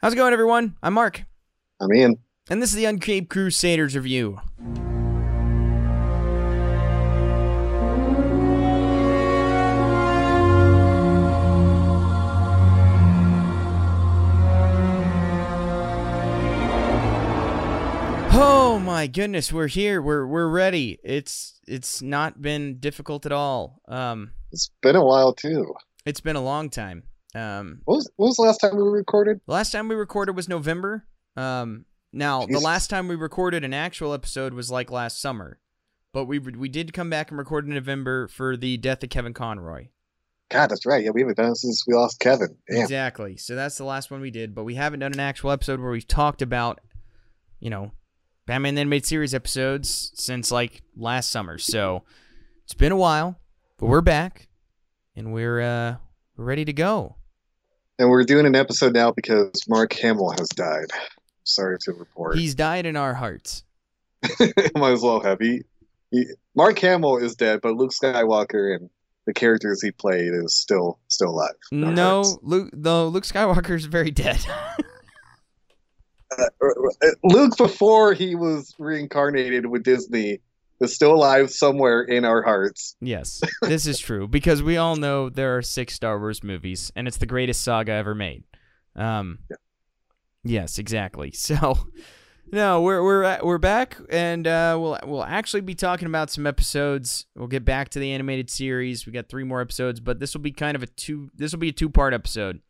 How's it going, everyone? I'm Mark, I'm Ian. and this is the Uncaped Crusaders review. Oh my goodness, we're here. We're we're ready. It's it's not been difficult at all. Um, It's been a while too. it's been a long time. Um, What was, what was the last time we recorded? The last time we recorded was November. Um, now the last time we recorded an actual episode was like last summer, but we we did come back and record in November for the death of Kevin Conroy. God, that's right. Yeah, we haven't done it since we lost Kevin. Damn. Exactly. So that's the last one we did, but we haven't done an actual episode where we've talked about, you know, Batman the Animated Series episodes since like last summer. So it's been a while, but we're back and we're uh we're ready to go. And we're doing an episode now because Mark Hamill has died. Sorry to report. He's died in our hearts. Might as well have. He, he, Mark Hamill is dead, but Luke Skywalker and the characters he played is still still alive. No, hearts. Luke. Though Luke Skywalker is very dead. Uh, Luke before he was reincarnated with Disney is still alive somewhere in our hearts. yes, this is true because we all know there are six Star Wars movies, and it's the greatest saga ever made. Um, Yeah. yes, exactly. So, no, we're we're at- we're back, and uh, we'll we'll actually be talking about some episodes. We'll get back to the animated series. We got three more episodes, but this will be kind of a two. This will be a two part episode.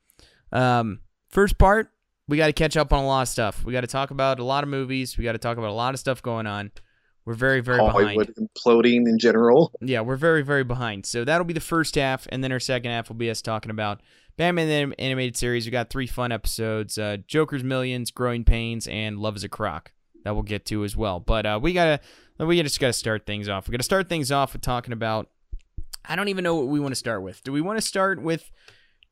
Um, first part, we got to catch up on a lot of stuff. We got to talk about a lot of movies. We got to talk about a lot of stuff going on. We're very very behind. Imploding in general. Yeah, we're very, very behind. So that'll be the first half, and then our second half will be us talking about Batman the Anim- Animated Series. We got three fun episodes: uh, Joker's Millions, Growing Pains, and Love Is a Crock. That we'll get to as well. But uh, we gotta, we just gotta start things off. We gotta start things off with talking about. I don't even know what we want to start with. Do we want to start with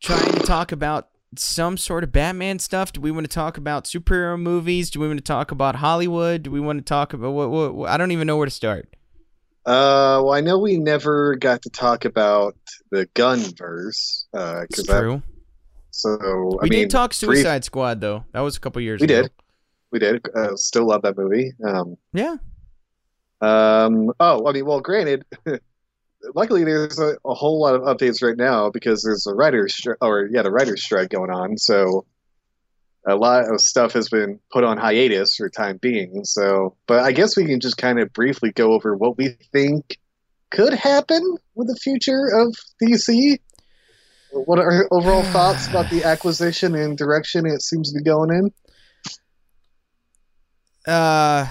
trying to talk about some sort of Batman stuff? Do we want to talk about superhero movies? Do we want to talk about Hollywood? Do we want to talk about what? what, I don't even know where to start. Uh, well, I know we never got to talk about the gun verse. Uh, It's that, true. so I we mean, did talk brief- Suicide Squad though. That was a couple years We ago. did. we did. Uh, still love that movie. Um, Yeah. um. Oh, I mean, well, granted. Luckily, there's a, a whole lot of updates right now because there's a writer's stri- or yeah, the writer's strike going on. So a lot of stuff has been put on hiatus for time being. So, but I guess we can just kind of briefly go over what we think could happen with the future of DC. What are our overall thoughts about the acquisition and direction it seems to be going in? Uh.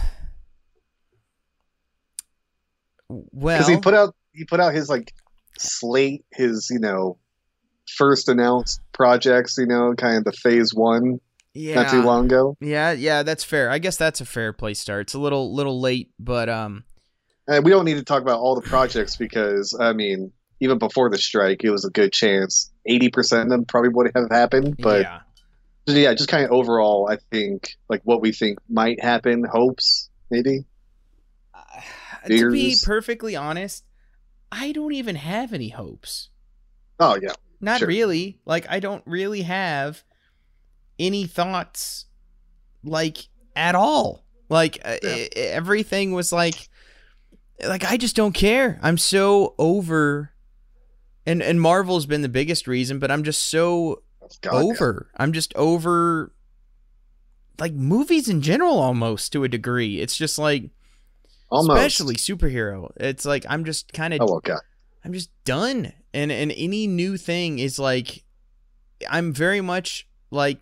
Well, Because he put out he put out his like slate, his you know first announced projects, you know, kind of the phase one yeah, not too long ago. yeah, yeah. That's fair. I guess that's a fair place start. It's a little, little late, but um, And we don't need to talk about all the projects because I mean, even before the strike, it was a good chance eighty percent of them probably would have happened. But yeah, yeah, just kind of overall, I think like what we think might happen, hopes maybe. Uh, to be perfectly honest, I don't even have any hopes. Oh yeah, Not Sure. really. Like I don't really have any thoughts like at all. Like uh, Yeah. everything was like like I just don't care. I'm so over and and Marvel's been the biggest reason, but I'm just so God, yeah. over. I'm just over like movies in general almost to a degree. It's just like almost. especially superhero. It's like I'm just kind of Oh God. I'm just done. And and any new thing is like I'm very much like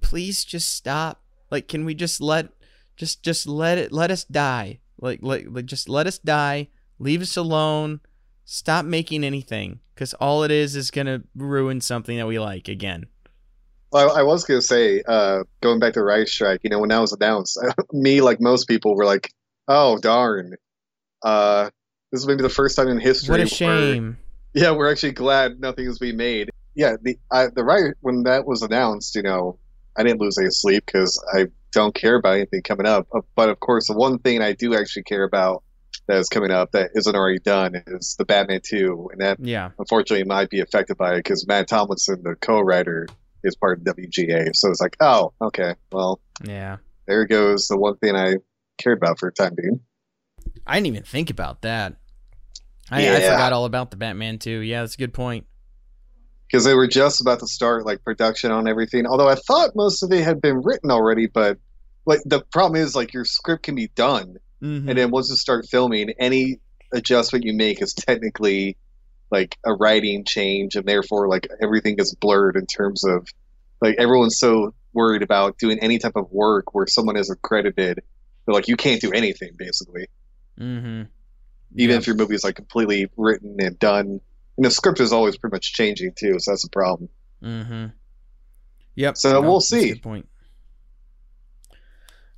please just stop. Like can we just let just just let it let us die. Like like, like just let us die. Leave us alone. Stop making anything cuz all it is is going to ruin something that we like again. Well, I, I was gonna say, uh, going back to Rice Strike, you know, when that was announced, me like most people were like, "Oh darn, uh, this is maybe the first time in history." What a where- shame. yeah, we're actually glad nothing is being made. Yeah, the I, the right when that was announced, you know, I didn't lose any sleep because I don't care about anything coming up. Uh, But of course, the one thing I do actually care about that is coming up that isn't already done is the Batman 2, and that Yeah. unfortunately might be affected by it because Matt Tomlinson, the co-writer, is part of WGA. So it's like, oh, okay, well, Yeah. there goes the one thing I cared about for a time being. I didn't even think about that. I, I forgot all about the Batman too. Yeah, that's a good point. Because they were just about to start like production on everything. Although I thought most of it had been written already, but like the problem is like your script can be done, Mhm. and then once you start filming, any adjustment you make is technically like a writing change, and therefore like everything gets blurred in terms of like everyone's so worried about doing any type of work where someone is accredited. They're like, you can't do anything basically, Mm-hmm. even Yeah. if your movie is like completely written and done. And the script is always pretty much changing too, so that's a problem. Mm-hmm. Yep. So we'll see. Point.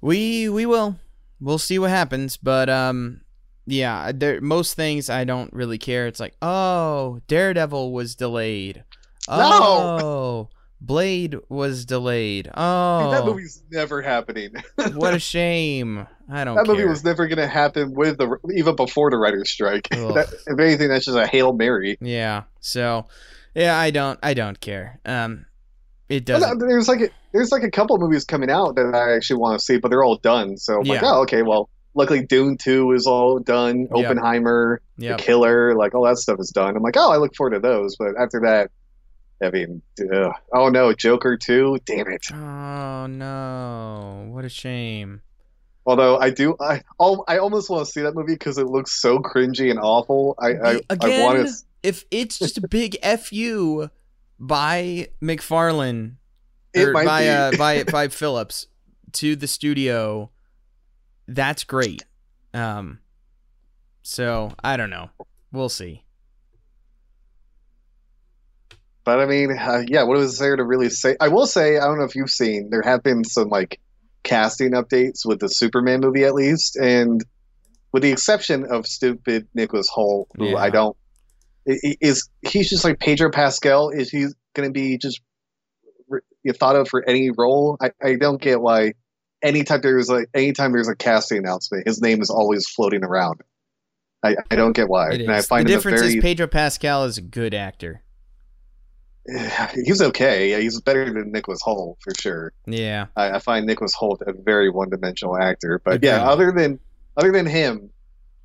We we will. We'll see what happens, but um, yeah. There most things I don't really care. It's like, oh, Daredevil was delayed. Oh, Blade was delayed. Oh, Dude, that movie's never happening. what a shame. I don't. that movie was never going to happen with the even before the writer's strike. That, if anything, that's just a hail mary. Yeah. So, yeah, I don't. I don't care. Um, it doesn't. no, there's like a, there's like a couple movies coming out that I actually want to see, but they're all done. So I'm like, Yeah. oh, okay. Well, luckily Dune Two is all done. Yeah. Oppenheimer, Yeah. The Killer, like all that stuff is done. I'm like, oh, I look forward to those. But after that, I mean, ugh. oh no, Joker Two, damn it. Oh no! What a shame. Although I do, I I almost want to see that movie because it looks so cringy and awful. I I, Again, I want to. if it's just a big fu by McFarlane or by uh, by by Phillips to the studio, that's great. Um, so I don't know. We'll see. But I mean, uh, yeah, what is there to really say? I will say, I don't know if you've seen, there have been some like casting updates with the Superman movie at least, and with the exception of stupid Nicholas Hoult, who Yeah. I don't is he's just like Pedro Pascal. Is he going to be just thought of for any role? I, I don't get why. Anytime there's like anytime there's a casting announcement, his name is always floating around. I, I don't get why, and I find the difference very is Pedro Pascal is a good actor. he's okay. Yeah, he's better than Nicholas Hoult for sure. Yeah. I, I find Nicholas Hoult a very one-dimensional actor. But yeah, other than other than him,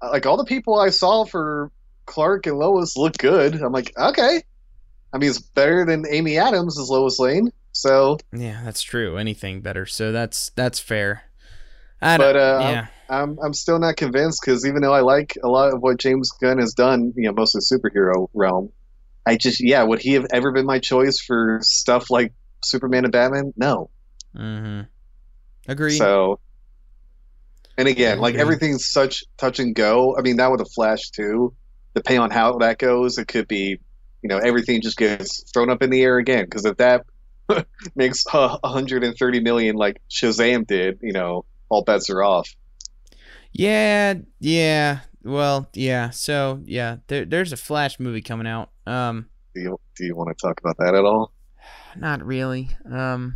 like all the people I saw for Clark and Lois look good. I'm like, okay. I mean, it's better than Amy Adams as Lois Lane. So, Yeah, that's true. Anything better. So that's that's fair. I don't, but uh, yeah. I'm I'm still not convinced because even though I like a lot of what James Gunn has done, you know, mostly superhero realm, I just yeah, would he have ever been my choice for stuff like Superman and Batman? No. Mm-hmm. Agreed. So, and again, like everything's such touch and go. I mean, now with the Flash too, depending on how that goes, it could be, you know, everything just gets thrown up in the air again. Because if that makes uh, 130 million like Shazam did, you know, all bets are off. Yeah, yeah. Well, yeah. So yeah, there, there's a Flash movie coming out. Um, Do you do you want to talk about that at all? not really. Um,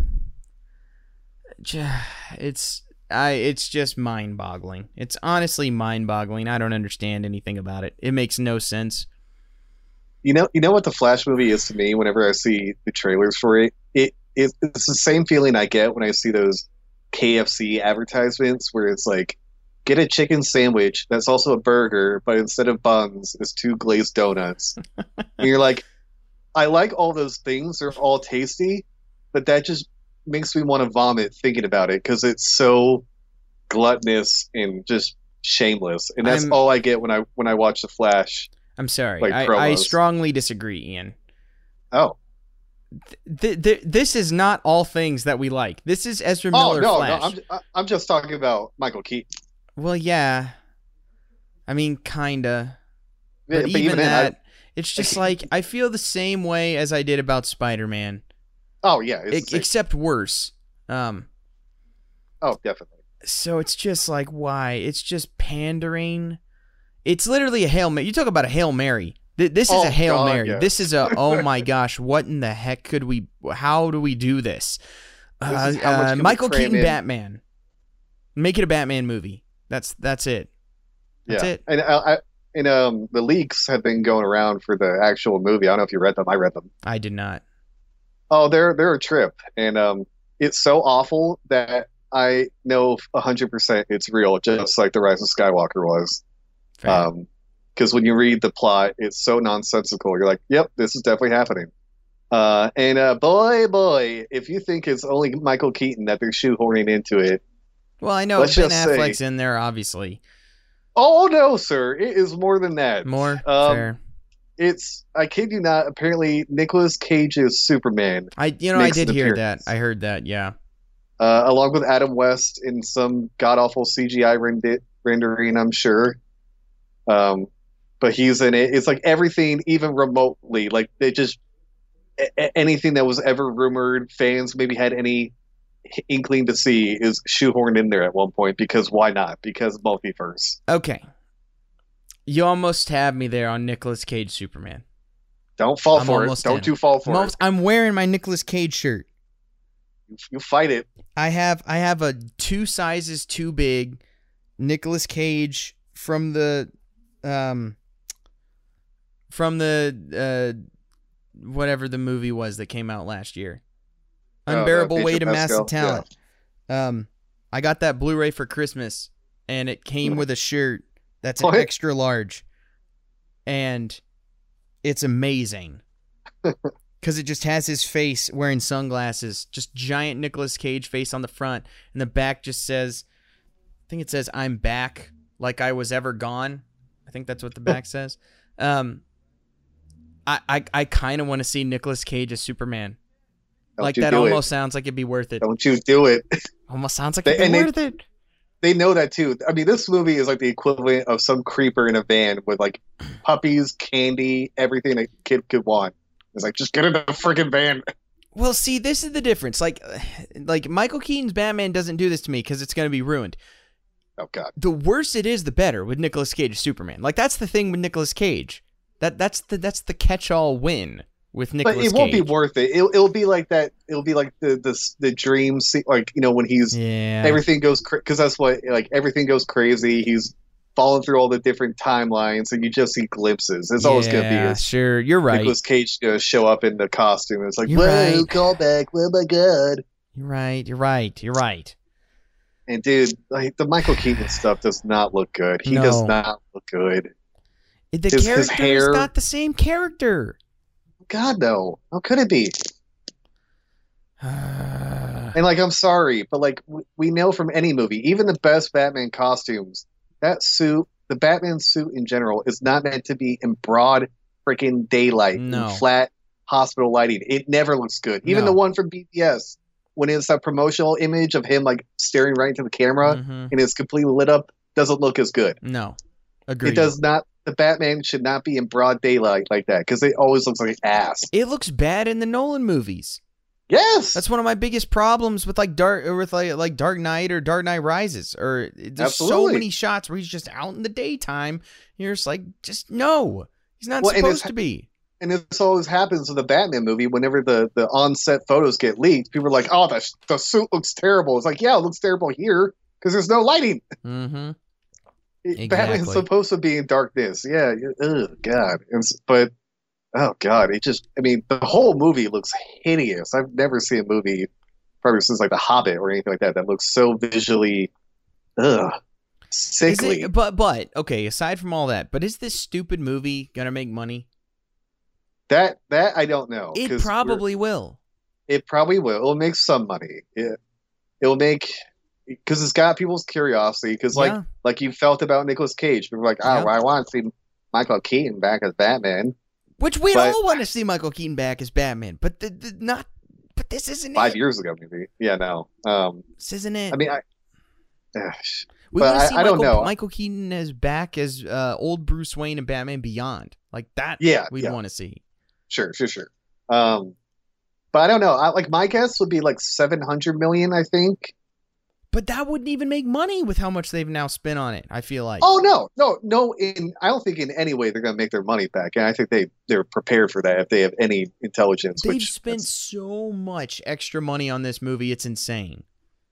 it's I. It's just mind-boggling. It's honestly mind-boggling. I don't understand anything about it. It makes no sense. You know, you know what the Flash movie is to me. Whenever I see the trailers for it, it, it it's the same feeling I get when I see those KFC advertisements where it's like, get a chicken sandwich that's also a burger, but instead of buns, is two glazed donuts. and you're like, I like all those things; they're all tasty, but that just makes me want to vomit thinking about it because it's so gluttonous and just shameless. And that's I'm- all I get when I when I watch the Flash. I'm sorry. Like I, I strongly disagree, Ian. Oh. Th- th- this is not all things that we like. This is Ezra Oh Miller no, Flash. no, I'm I'm just talking about Michael Keaton. Well, yeah. I mean, kinda. Yeah, But, even, then, I- that, it's just like I feel the same way as I did about Spider-Man, oh yeah, it's the same. except worse. Um, oh definitely. so it's just like why? It's just pandering. It's literally a hail mary. You talk about a hail mary. Th- This is Oh, a hail God, mary. yes. This is a oh my gosh, what in the heck could we? How do we do this? This Uh, uh, Michael Keaton in. Batman. Make it a Batman movie. That's that's it. That's yeah, it. and I, I, and um the leaks have been going around for the actual movie. I don't know if you read them. I read them. I did not. Oh, they're they're a trip, and um, it's so awful that I know hundred percent it's real, just like the Rise of Skywalker was. Fair. Um, because when you read the plot, it's so nonsensical. You're like, "Yep, this is definitely happening." Uh, and uh, boy, boy, if you think it's only Michael Keaton that they're shoehorning into it, well, I know let's Ben just say- Affleck's in there, obviously. oh no, sir, it is more than that. More Um, fair. It's I kid you not. Apparently, Nicolas Cage's Superman, I you know I did hear that. I heard that. Yeah. uh, along with Adam West in some god awful CGI rendi- rendering, I'm sure. Um, but he's in it. It's like everything, even remotely, like they just anything that was ever rumored, fans maybe had any inkling to see is shoehorned in there at one point because why not? Because multiverse. Okay. You almost have me there on Nicolas Cage Superman. Don't fall I'm for it. Don't in. you fall for Most, I'm wearing my Nicolas Cage shirt. it. You fight it. I have I have a two sizes too big Nicolas Cage from the um from the uh whatever the movie was that came out last year. Oh, Unbearable Pedro Weight of Pascal, Massive Talent. Um I got that Blu-ray for Christmas and it came with a shirt that's an What? extra large. And it's amazing. Cuz it just has his face wearing sunglasses, just giant Nicolas Cage face on the front and the back just says I think it says I'm back like I was ever gone. I think that's what the back says. Um I I, I kind of want to see Nicolas Cage as Superman. Don't like that almost it. sounds like it'd be worth it. Don't you do it. Almost sounds like They- it'd be and they- worth it. they know that too. I mean, this movie is like the equivalent of some creeper in a van with like puppies, candy, everything a kid could want. It's like just get in the freaking van. Well, see, this is the difference. Like, like Michael Keaton's Batman doesn't do this to me because it's going to be ruined. Oh god. The worse it is, the better with Nicolas Cage as Superman. Like that's the thing with Nicolas Cage. That that's the that's the catch-all win with Nicolas But it won't be worth it. It'll, it'll be like that. It'll be like the the the dream, se- like you know when he's yeah. everything goes because that's what like everything goes crazy. He's falling through all the different timelines, and you just see glimpses. It's always gonna be Yeah, his sure. You're right. Nicolas Cage gonna show up in the costume. It's like, You're whoa, right. callback. Oh my god. You're right. You're right. You're right. And dude, like the Michael Keaton stuff does not look good. He No. does not look good. The His- his character hair- is not the same character. God no. How could it be? And like, I'm sorry, but like, w- we know from any movie, even the best Batman costumes, that suit, the Batman suit in general, is not meant to be in broad freaking daylight, No. flat hospital lighting. It never looks good. Even No. the one from BTS, when it's a promotional image of him like staring right into the camera Mhm. and it's completely lit up, doesn't look as good. No. Agreed. It does not. The Batman should not be in broad daylight like that because it always looks like ass. It looks bad in the Nolan movies. Yes, That's one of my biggest problems with like Dark or with like like Dark Knight or Dark Knight Rises. Or there's so many shots where he's just out in the daytime. You're just like, just no, he's not Well, supposed to be. and this always happens in the Batman movie. Whenever the the on set photos get leaked, people are like, "Oh, the the suit looks terrible." It's like, yeah, it looks terrible here because there's no lighting. Mm-hmm. It- Batman's supposed to be in darkness. Yeah. Oh God. And, but oh God, it just. I mean, the whole movie looks hideous. I've never seen a movie probably since like The Hobbit or anything like that that looks so visually, ugh, sickly. it, but but okay. Aside from all that, but is this stupid movie gonna make money? that that I don't know. It probably will. It probably will. It'll make some money. It, it'll make because it's got people's curiosity. Because like Yeah. like you felt about Nicolas Cage, people were like, oh, Yeah. well, I want to see Michael Keaton back as Batman. Which we but- all want to see Michael Keaton back as Batman, but the, the not. But this isn't Five it. years ago, maybe. Yeah, no. Um, This isn't it. I mean, I. We want to I- see I don't Michael, know. Michael Keaton as back as uh, old Bruce Wayne and Batman Beyond. Like that. Yeah, we'd yeah. want to see. Sure, sure, sure. Um, but I don't know. I, like my guess would be like seven hundred million. I think. But that wouldn't even make money with how much they've now spent on it. I feel like. Oh no, no, no. In I don't think in any way they're going to make their money back, and I think they they're prepared for that if they have any intelligence. They've spent so much extra money on this movie. It's insane.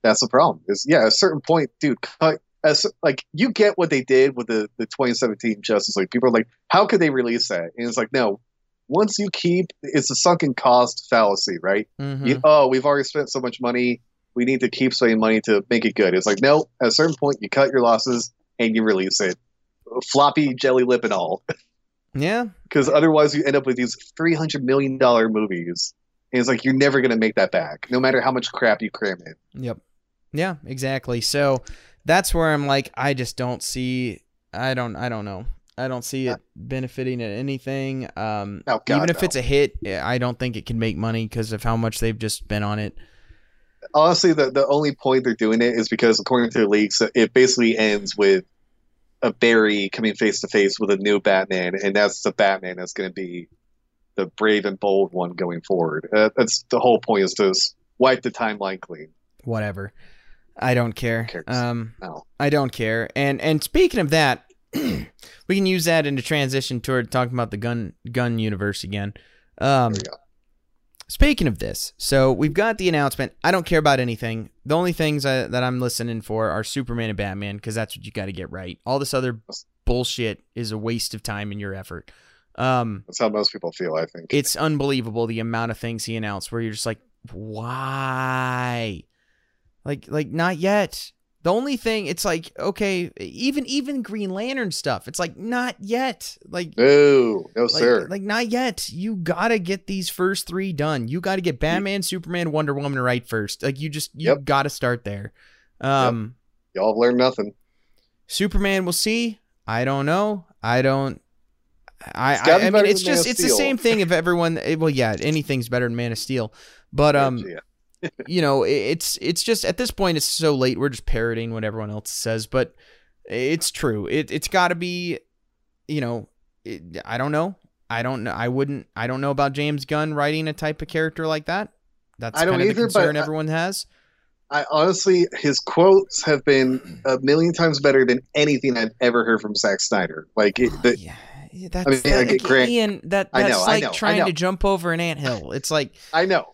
that's the problem. Is yeah, at a certain point, dude, cut. As, like you get what they did with the the 2017 Justice League. People are like, how could they release that? And it's like, no, once you keep, it's a sunken cost fallacy, right? Mhm. You, oh, we've already spent so much money. We need to keep spending money to make it good. It's like, no, at a certain point, you cut your losses and you release it. Floppy, jelly lip, and all. yeah, Because otherwise, you end up with these $300 million movies. And it's like, you're never going to make that back, no matter how much crap you cram in. Yep. Yeah, exactly. So that's where I'm like, I just don't see. I don't. I don't know. I don't see it benefiting at anything. Um, Oh, God, even if no. it's a hit, I don't think it can make money because of how much they've just spent on it. Honestly, the, the only point they're doing it is because, according to the leaks, it basically ends with a Barry coming face to face with a new Batman, and that's the Batman that's going to be the brave and bold one going forward. Uh, that's the whole point is to wipe the timeline clean. Whatever. I don't care. Um, No. I don't care. And and speaking of that, we can use that into transition toward talking about the gun gun universe again. Um, There we go. Speaking of this, so we've got the announcement. I don't care about anything. The only things I, that I'm listening for are Superman and Batman because that's what you got to get right. All this other bullshit is a waste of time and your effort. Um, That's how most people feel, I think. it's unbelievable the amount of things he announced where you're just like, why? Like, like not yet. The only thing it's like, okay, even even Green Lantern stuff. It's like not yet. Like no, no, like, sir. like not yet. You gotta get these first three done. You gotta get Batman, Superman, Wonder Woman right first. Like you just you Yep. gotta start there. Um Y'all have learned nothing. Superman we'll see. I don't know. I don't I I, I mean it's Man just it's the same thing if everyone eh, well yeah, anything's better than Man of Steel. But um yeah. You know, it's it's just at this point it's so late. We're just parroting what everyone else says, but it's true. It it's got to be, you know, it, I don't know. I don't know. I wouldn't. I don't know about James Gunn writing a type of character like that. That's I don't kind of the either, concern I- everyone has. I honestly, his quotes have been a million times better than anything I've ever heard from Zack Snyder. Like, it, oh, the, yeah, yeah, that's I mean, that- Grant- Ian. That I that's I like know, I trying know. to jump over an anthill. It's like I know,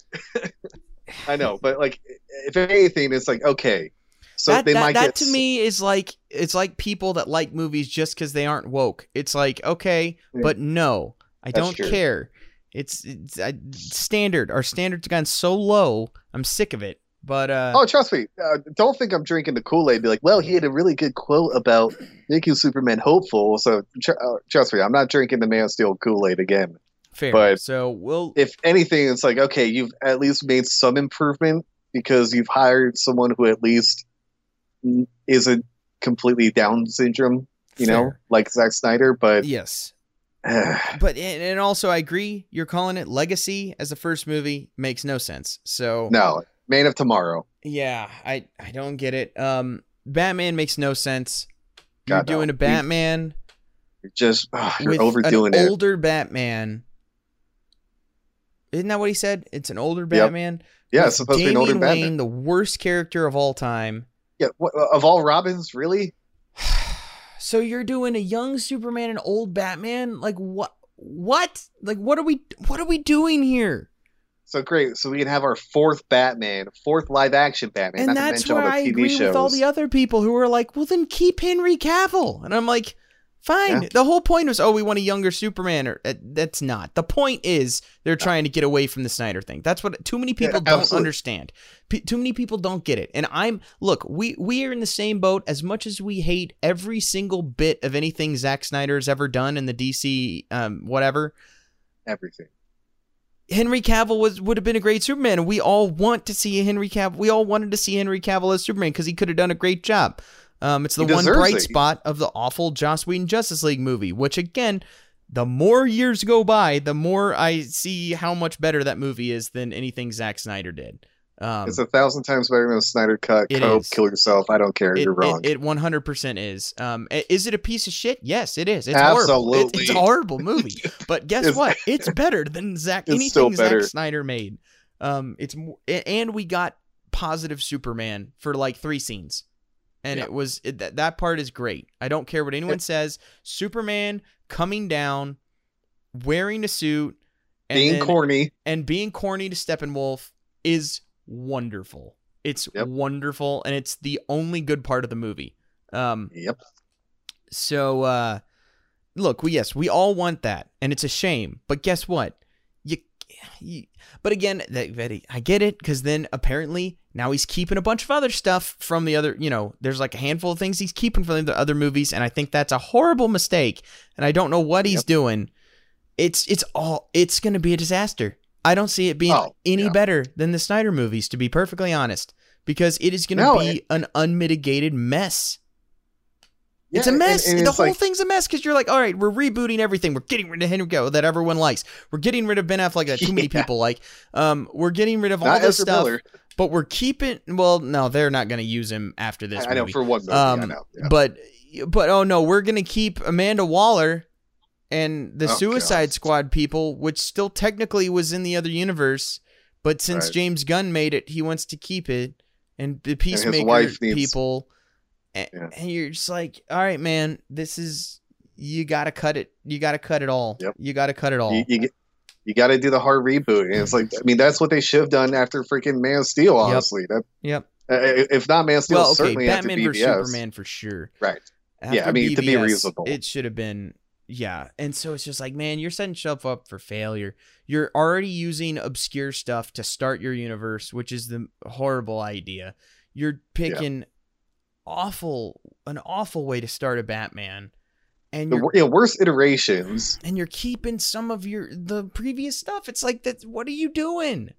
I know, but like, if anything, it's like okay, so that, they that, might that get to me is like it's like people that like movies just because they aren't woke. It's like okay, Yeah. but no, I That's don't true. care. It's, it's I, standard. Our standards have gone so low. I'm sick of it. But uh, Oh, trust me. Uh, don't think I'm drinking the Kool Aid. Be like, well, he had a really good quote about making Superman hopeful. So tr- uh, trust me, I'm not drinking the Man of Steel Kool Aid again. Fair. but- so we'll If anything, it's like, okay, you've at least made some improvement because you've hired someone who at least isn't completely Down syndrome, you know, like Zack Snyder. But yes. But and, also I agree. You're calling it Legacy as the first movie makes no sense. So no, Man of Tomorrow. Yeah, I I don't get it. Um, Batman makes no sense. You're God, no. doing a Batman You're just ugh, you're overdoing an it. older Batman. Isn't that what he said? It's an older Batman. yeah, it's supposed to be an older Damian Batman. Wayne, the worst character of all time. Yeah, what, uh, of all Robins, really? So you're doing a young Superman and old Batman? Like what? What? Like what are we? What are we doing here? So great. So we can have our fourth Batman, fourth live action Batman. and that's where I TV agree shows. with all the other people who are like, well, then keep Henry Cavill. And I'm like, fine. Yeah. The whole point was, oh, we want a younger Superman. Or uh, that's not. The point is they're trying to get away from the Snyder thing. That's what too many people don't absolutely. understand. P- too many people don't get it. And I'm look, we we are in the same boat. As much as we hate every single bit of anything Zack Snyder has ever done in the DC, um, whatever. Everything. Henry Cavill was would have been a great Superman, and we all want to see a Henry Cavill. We all wanted to see Henry Cavill as Superman because he could have done a great job. Um, it's the He one bright it. spot of the awful Joss Whedon Justice League movie, which again, the more years go by, the more I see how much better that movie is than anything Zack Snyder did. Um, It's a thousand times better than a Snyder cut. It Cope, is. kill yourself. I don't care. it, You're wrong. It, it 100% is. Um, is it a piece of shit? Yes, it is. It's horrible. It- it's a horrible movie. But guess It's- what? It's better than Zack anything Zack. Snyder made. Um, it's more, and we got positive Superman for like three scenes, and Yeah. it was it, that that part is great. I don't care what anyone says. Superman coming down, wearing a suit, and Being then- corny. and being corny to Steppenwolf is wonderful. It's Yep. wonderful, and it's the only good part of the movie. Um, Yep. so uh, look, we yes, we all want that, and it's a shame. But guess what? You, but again, that, I get it because then apparently now he's keeping a bunch of other stuff from the other. You know, there's like a handful of things he's keeping from the other movies, and I think that's a horrible mistake. And I don't know what he's Yep. doing. It's it's all it's going to be a disaster. I don't see it being Oh, any yeah. better than the Snyder movies, to be perfectly honest, because it is going to No, be an unmitigated mess. It's a mess. and the whole like- thing's a mess because you're like, all right, we're rebooting everything. We're getting rid of Henry Go that everyone likes. We're getting rid of Ben Affleck that too many Yeah. people like. Um, we're getting rid of all Not this Ezra stuff, Miller. but we're keeping. Well, no, they're not going to use him after this. I know movie. for one movie. I Um, know. Yeah. But but oh no, we're gonna keep Amanda Waller and the Oh, Suicide God. Squad people, which still technically was in the other universe, but since Right. James Gunn made it, he wants to keep it. And the Peacemaker wife needs- people, a- Yeah. and you're just like, all right, man, this is you got to cut it. You got to cut it all. Yep. You got to cut it all. you, you, you got to do the hard reboot, and it's like I mean that's what they should have done after freaking Man of Steel. Honestly, that yep. uh, if not Man of Steel, Well, okay, certainly Batman after versus BVS. Superman for sure. Right. After Yeah, I mean, to be reasonable. it should have been yeah. And so it's just like, man, you're setting yourself up for failure. You're already using obscure stuff to start your universe, which is the horrible idea. You're picking awful an awful way to start a Batman. And The you're wor- worst iterations. and you're keeping some of your the previous stuff. It's like that. What are you doing?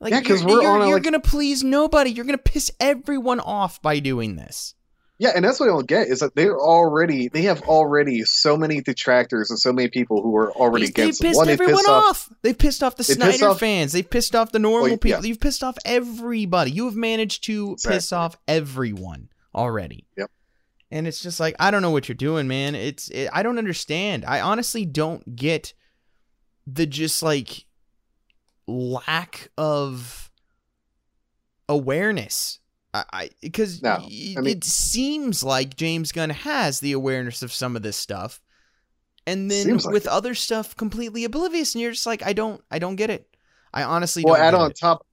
Like, Yeah, 'cause you're- we're you're, on a, you're like- gonna please nobody. You're gonna piss everyone off by doing this. Yeah, and that's what I don't get is that they're already they have already so many detractors and so many people who are already They- they against them. pissed One, everyone pissed off. They've pissed off the They Snyder off- fans. They've pissed off the normal Well, people. yeah. You've pissed off everybody. You have managed to piss off everyone already. Yep. And it's just like I don't know what you're doing, man. It's it, I don't understand. I honestly don't get the just like lack of awareness. I because No, I mean- it seems like James Gunn has the awareness of some of this stuff, and then like with it. other stuff completely oblivious, and you're just like, I don't, I don't get it. I honestly Well, don't. add get on it. top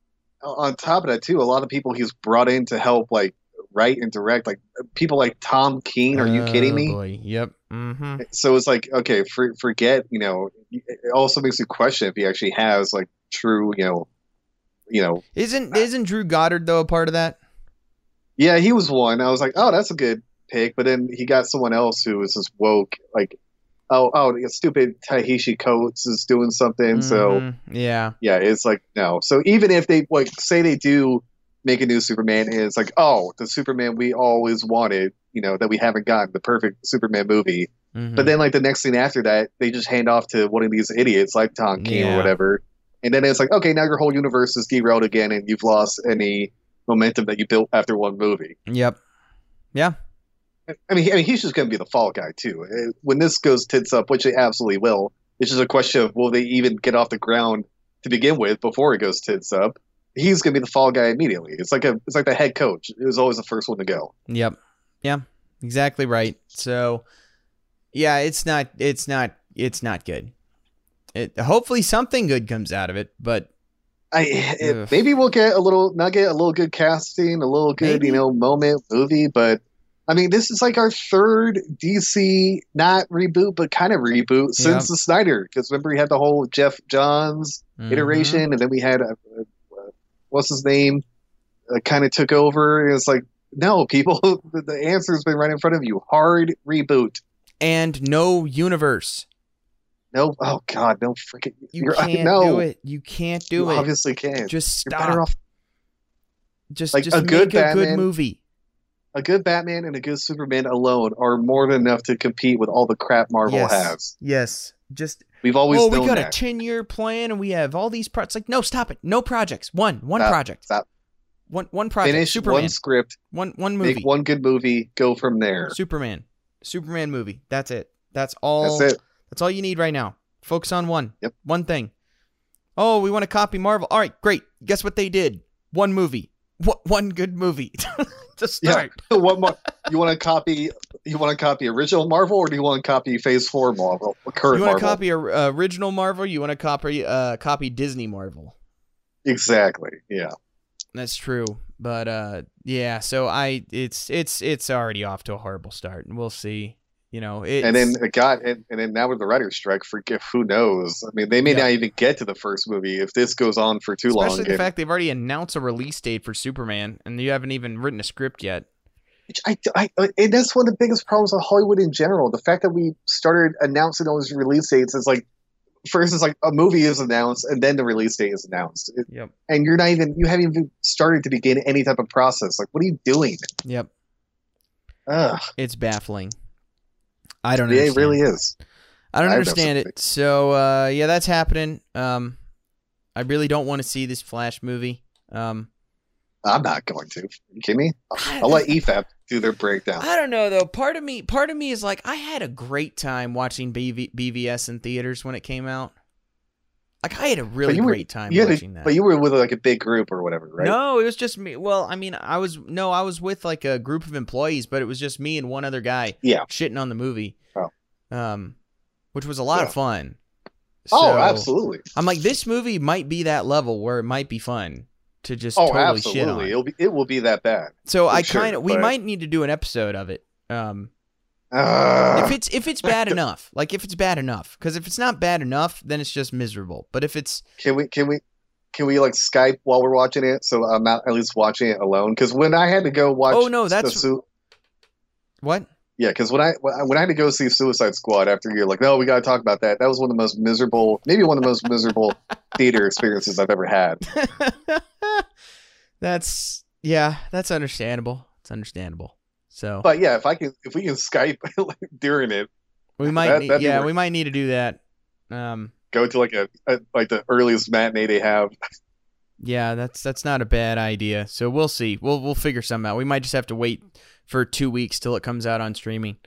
on top of that too, a lot of people he's brought in to help like write and direct, like people like Tom King. Are you kidding Oh, me? Boy. Yep. Mm-hmm. So it's like okay, for, forget you know. It also makes you question if he actually has like true you know, you know. Isn't isn't Drew Goddard though a part of that? Yeah, he was one. I was like, oh, that's a good pick. But then he got someone else who was just woke, like, oh, oh, stupid Ta-Nehisi Coates is doing something. So Mhm. yeah, yeah, it's like no. So even if they like say they do make a new Superman, is like, oh, the Superman we always wanted, you know, that we haven't gotten, the perfect Superman movie. Mhm. But then like the next thing after that, they just hand off to one of these idiots like Tom King Yeah. or whatever. And then it's like, okay, now your whole universe is derailed again, and you've lost any momentum that you built after one movie. yep, yeah, I mean, I mean, he's just going to be the fall guy too. Uh, When this goes tits up, which it absolutely will, it's just a question of will they even get off the ground to begin with before it goes tits up. He's going to be the fall guy immediately. It's like a, it's like the head coach. It was always the first one to go. yep, yeah, exactly right. So, yeah, it's not, it's not, it's not good. It hopefully something good comes out of it, but I it- maybe we'll get a little nugget, a little good casting, a little good Maybe. you know moment movie, but. I mean, this is like our third DC not reboot, but kind of reboot since Yeah. the Snyder. Because remember, we had the whole Geoff Johns mhm. iteration, and then we had uh, uh, what's his name uh, kind of took over. It's like, no, people, the, the answer's been right in front of you. Hard reboot. and no universe. No, oh god, no freaking. You you're, can't no, do it. You can't do you it. obviously can't. Just You're better off just like, just a make good a good movie. A good Batman and a good Superman alone are more than enough to compete with all the crap Marvel yes. has. Yes. Just We've always oh, we got that. a ten year plan and we have all these projects. Like, no, stop it. No projects. One. One Stop. project. Stop. One one project. Finish Superman. one script, One one movie. make one good movie, go from there. Superman. Superman movie. That's it. That's all. That's it. That's all you need right now. Focus on one. Yep. One thing. Oh, we want to copy Marvel. All right, great. Guess what they did? One movie. What one good movie to start. what more? You want to copy? You want to copy original Marvel, or do you want to copy Phase Four Marvel, current You want to Marvel? copy uh, original Marvel? You want to copy uh, copy Disney Marvel? Exactly. Yeah. That's true. But uh, yeah. So I, it's it's it's already off to a horrible start, and we'll see. You know, it's, and then it got and, and then now with the writer's strike, forget who knows. I mean, they may Yeah. not even get to the first movie if this goes on for too especially long. the and- fact they've already announced a release date for Superman, and you haven't even written a script yet. I, I, and that's one of the biggest problems with Hollywood in general. The fact that we started announcing all these release dates is like, first it's like a movie is announced and then the release date is announced, Yep. and you're not even you haven't even started to begin any type of process. Like, what are you doing? Yep. Ugh, It's baffling. I don't. yeah, it really is. I don't I understand it. So uh, yeah, that's happening. Um, I really don't want to see this Flash movie. Um, I'm not going to. Are you kidding me? I'll let E EFAP do their breakdown. I don't know though. Part of me, part of me is like, I had a great time watching BV, BVS in theaters when it came out. Like I had a really were- great time watching a, that. but you were with like a big group or whatever, right? No, it was just me. Well, I mean, I was no, I was with like a group of employees, but it was just me and one other guy. Yeah. shitting on the movie. Oh. um, which was a lot of Yeah. fun. oh, So, absolutely. I'm like, this movie might be that level where it might be fun to just Oh, totally shit on. absolutely. It'll be it will be that bad. So I sure, kind of, we but- might need to do an episode of it. Um, Ugh. if it's if it's bad enough, like if it's bad enough, because if it's not bad enough, then it's just miserable. But if it's Can we can we can we like Skype while we're watching it so I'm not at least watching it alone? Because when I had to go watch, Oh, no, the that's- Su- what? yeah. Because when I when I- when I had to go see Suicide Squad after you're like, no, we got to talk about that. That was one of the most miserable, maybe one of the most miserable theater experiences I've ever had. that's yeah, that's understandable. It's understandable. So But yeah, if I can if we can Skype during it, we might, that- need, yeah, we might need to do that. Um, go to like a, a like the earliest matinee they have. yeah, that's that's not a bad idea. So we'll see. We'll we'll figure something out. We might just have to wait for two weeks till it comes out on streaming.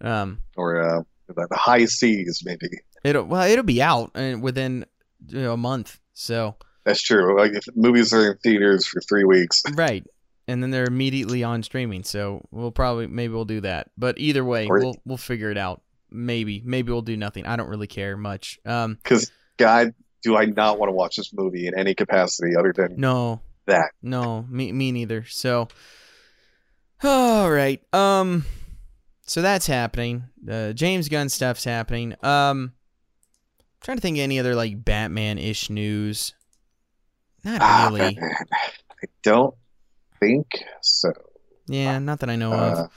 Um, or uh, the high seas, maybe. it'll well, it'll be out uh, within you know, a month. So That's true. Like if movies are in theaters for three weeks, right, and then they're immediately on streaming. So we'll probably maybe we'll do that. But either way, Or- we'll we'll figure it out. Maybe maybe we'll do nothing. I don't really care much. Um, because God, do I not want to watch this movie in any capacity other than no, that? No, me me neither. So all right. Um so that's happening. Uh James Gunn stuff's happening. Um trying to think of any other like Batman ish news. Not Ah, really. Batman. I don't think so. Yeah, not that I know Uh,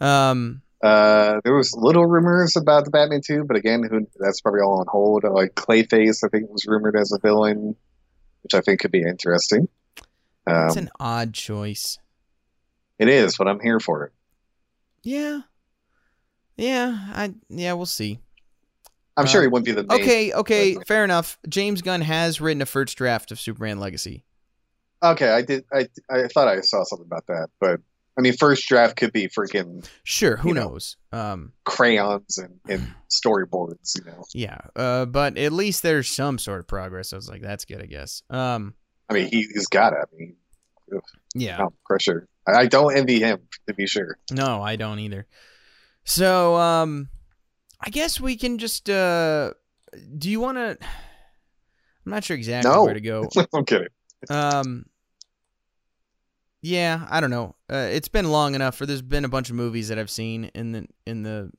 of. Um uh, there was little rumors about the Batman 2, but again, who that's probably all on hold. Like Clayface, I think was rumored as a villain, which I think could be interesting. it's Um, an odd choice. it is, but I'm here for it. Yeah. Yeah, I yeah, we'll see. I'm Uh, sure he wouldn't be the main. Okay, okay, fair enough. James Gunn has written a first draft of Superman Legacy. Okay, I did. I I thought I saw something about that, but I mean, first draft could be freaking Sure, who You know. knows? Um crayons and, and storyboards. You know, Yeah, uh, but at least there's some sort of progress. I was like, that's good, I guess. Um, I mean, he, he's got it. I mean, yeah, no pressure. I, I don't envy him to be sure. no, I don't either. So, um, I guess we can just. Uh, do you want to? I'm not sure exactly No. where to go. I'm kidding. Um, yeah, I don't know. Uh, it's been long enough, or there's been a bunch of movies that I've seen in the in the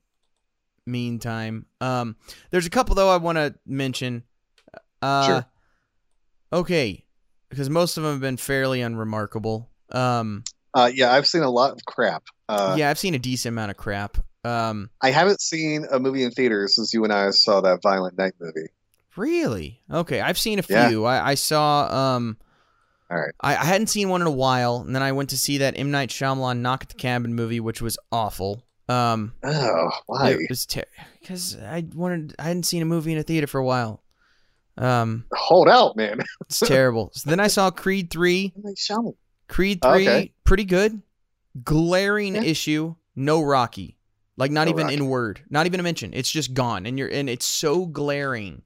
meantime. Um, there's a couple though I want to mention. Uh, Sure. Okay, because most of them have been fairly unremarkable. Um, Uh, yeah, I've seen a lot of crap. Uh, yeah, I've seen a decent amount of crap. Um, I haven't seen a movie in theaters since you and I saw that Violent Night movie. really? Okay, I've seen a Yeah. few. I, I saw. Um, All right. I, I hadn't seen one in a while, and then I went to see that M Night Shyamalan Knock at the Cabin movie, which was awful. Um, Oh, why? it was because I wanted. I hadn't seen a movie in a theater for a while. Um, Hold out, man. it's terrible. So then I saw Creed three. Creed three, Okay. pretty good. Glaring Yeah. issue. No Rocky. Like not No even Rocky. in word. Not even a mention. It's just gone, and you're and it's so glaring.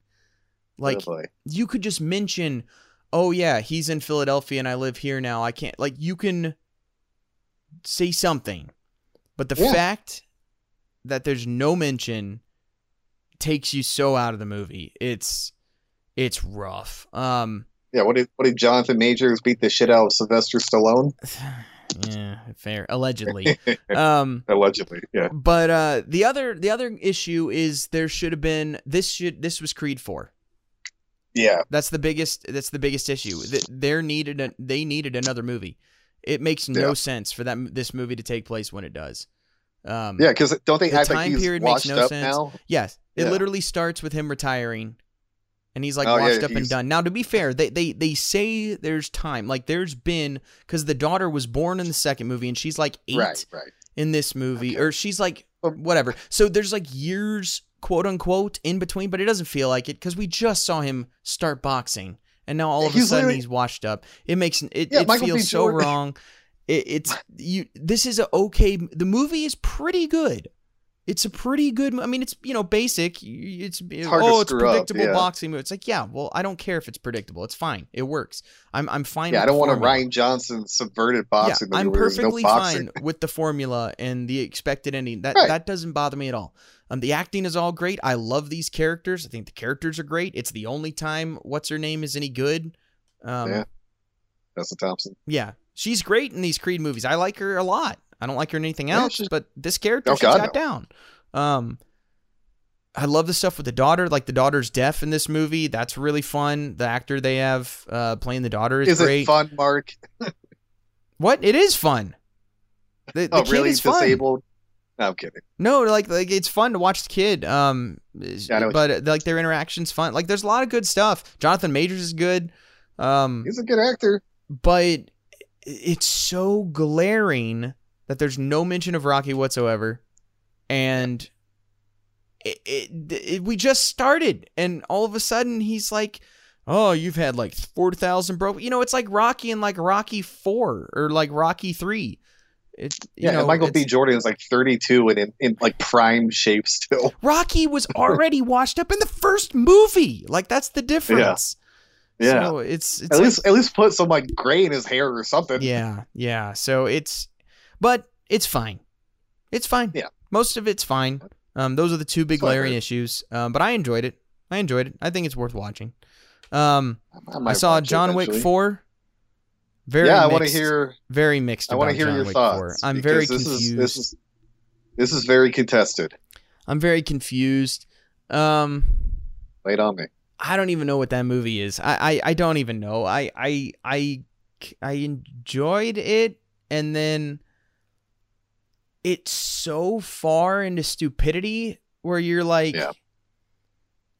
Like Oh, you could just mention, oh yeah, he's in Philadelphia and I live here now. I can't like you can say something, but the Yeah. fact that there's no mention takes you so out of the movie. It's it's rough. Um, yeah. What did what did Jonathan Majors beat the shit out of Sylvester Stallone? yeah, fair. Allegedly. um, Allegedly, yeah. but uh, the other the other issue is there should have been this should this was Creed four. Yeah, That's the biggest. That's the biggest issue. Th- There needed a, they needed another movie. It makes no Yeah. sense for that this movie to take place when it does. Um, yeah. Because don't they The act like time he's period makes no sense. now? Yes, it Yeah. literally starts with him retiring, and he's like Oh, yeah, washed up and done. Now, to be fair, they they they say there's time. Like there's been because the daughter was born in the second movie, and she's like eight Right, right. in this movie, Okay. or she's like whatever. So there's like years, quote unquote, in between, but it doesn't feel like it because we just saw him start boxing, and now all of a sudden he's washed up. It makes it, Yeah, it Michael feels so wrong. It, it's you. This is a okay. The movie is pretty good. It's a pretty good. I mean, it's you know basic. It's, oh, hard to oh, it's screw up, predictable yeah. boxing movie. It's like yeah. Well, I don't care if it's predictable. It's fine. It works. I'm I'm fine. Yeah, I don't want a. Rian Johnson subverted boxing. Yeah, movie I'm perfectly no fine with the formula and the expected ending. That Right. that doesn't bother me at all. Um, the acting is all great. I love these characters. I think the characters are great. It's the only time what's her name is any good. Um, Yeah. That's the Thompson. yeah, she's great in these Creed movies. I like her a lot. I don't like her in anything Yeah, else, but this character Oh, she's God, got down. Um, I love the stuff with the daughter. Like the daughter's deaf in this movie. That's really fun. The actor they have uh, playing the daughter is, Is great. it fun, Mark? What? It is fun. The, the Oh, kid really? is fun. Disabled? No, I'm kidding. No, like like it's fun to watch the kid. Um, Yeah, I know what but like their interactions fun. Like there's a lot of good stuff. Jonathan Majors is good. Um, He's a good actor. but it's so glaring that there's no mention of Rocky whatsoever, and it, it, it we just started, and all of a sudden he's like. Oh, you've had like four thousand bro. You know, it's like Rocky and like Rocky Four or like Rocky Three. It, you Yeah, know, Michael B. Jordan is like 32 and in, in like prime shape still. Rocky was already washed up in the first movie. Like that's the difference. Yeah. So it's it's at like- least at least put some like gray in his hair or something. yeah, yeah. So it's but it's fine. It's fine. Yeah. Most of it's fine. Um those are the two big glaring issues. Um but I enjoyed it. I enjoyed it. I think it's worth watching. Um I, might saw John Wick eventually. 4. Very yeah, I want to hear. very mixed I want to hear John your Wick thoughts. 4. I'm very this confused. Is, this is this is very contested. I'm very confused. Um Lay it on me. I don't even know what that movie is. I, I, I don't even know. I, I I I enjoyed it and then it's so far into stupidity where you're like Yeah.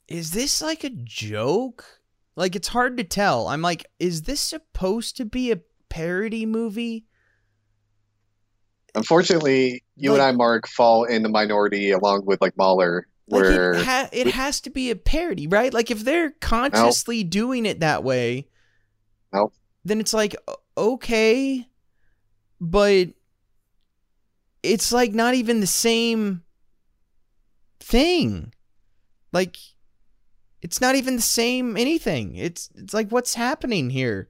is this like a joke? Like it's hard to tell. I'm like is this supposed to be a parody movie? Unfortunately, you and I, Mark, fall in the minority along with like Mauler, Like where it, ha- it has to be a parody, right? Like if they're consciously doing it that way, then it's like okay, but it's like not even the same thing. Like it's not even the same anything. It's it's like what's happening here?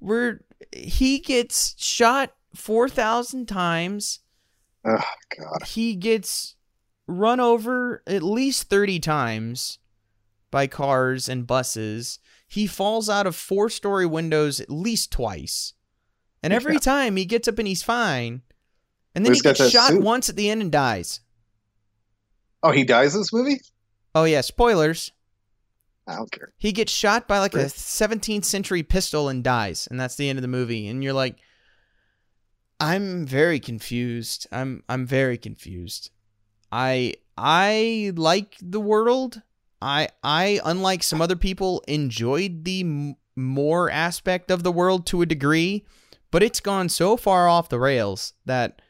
Where he gets shot 4,000 times oh god, he gets run over at least 30 times by cars and buses. He falls out of four story windows at least twice. And every Yeah. time he gets up and he's fine. And then he gets shot suit. once at the end and dies. oh, he dies in this movie. Oh, yeah, spoilers. I don't care. He gets shot by like a 17th century pistol and dies. And that's the end of the movie. And you're like, I'm very confused. I'm I'm very confused. I I like the world. I I unlike some other people enjoyed the m- more aspect of the world to a degree, but it's gone so far off the rails that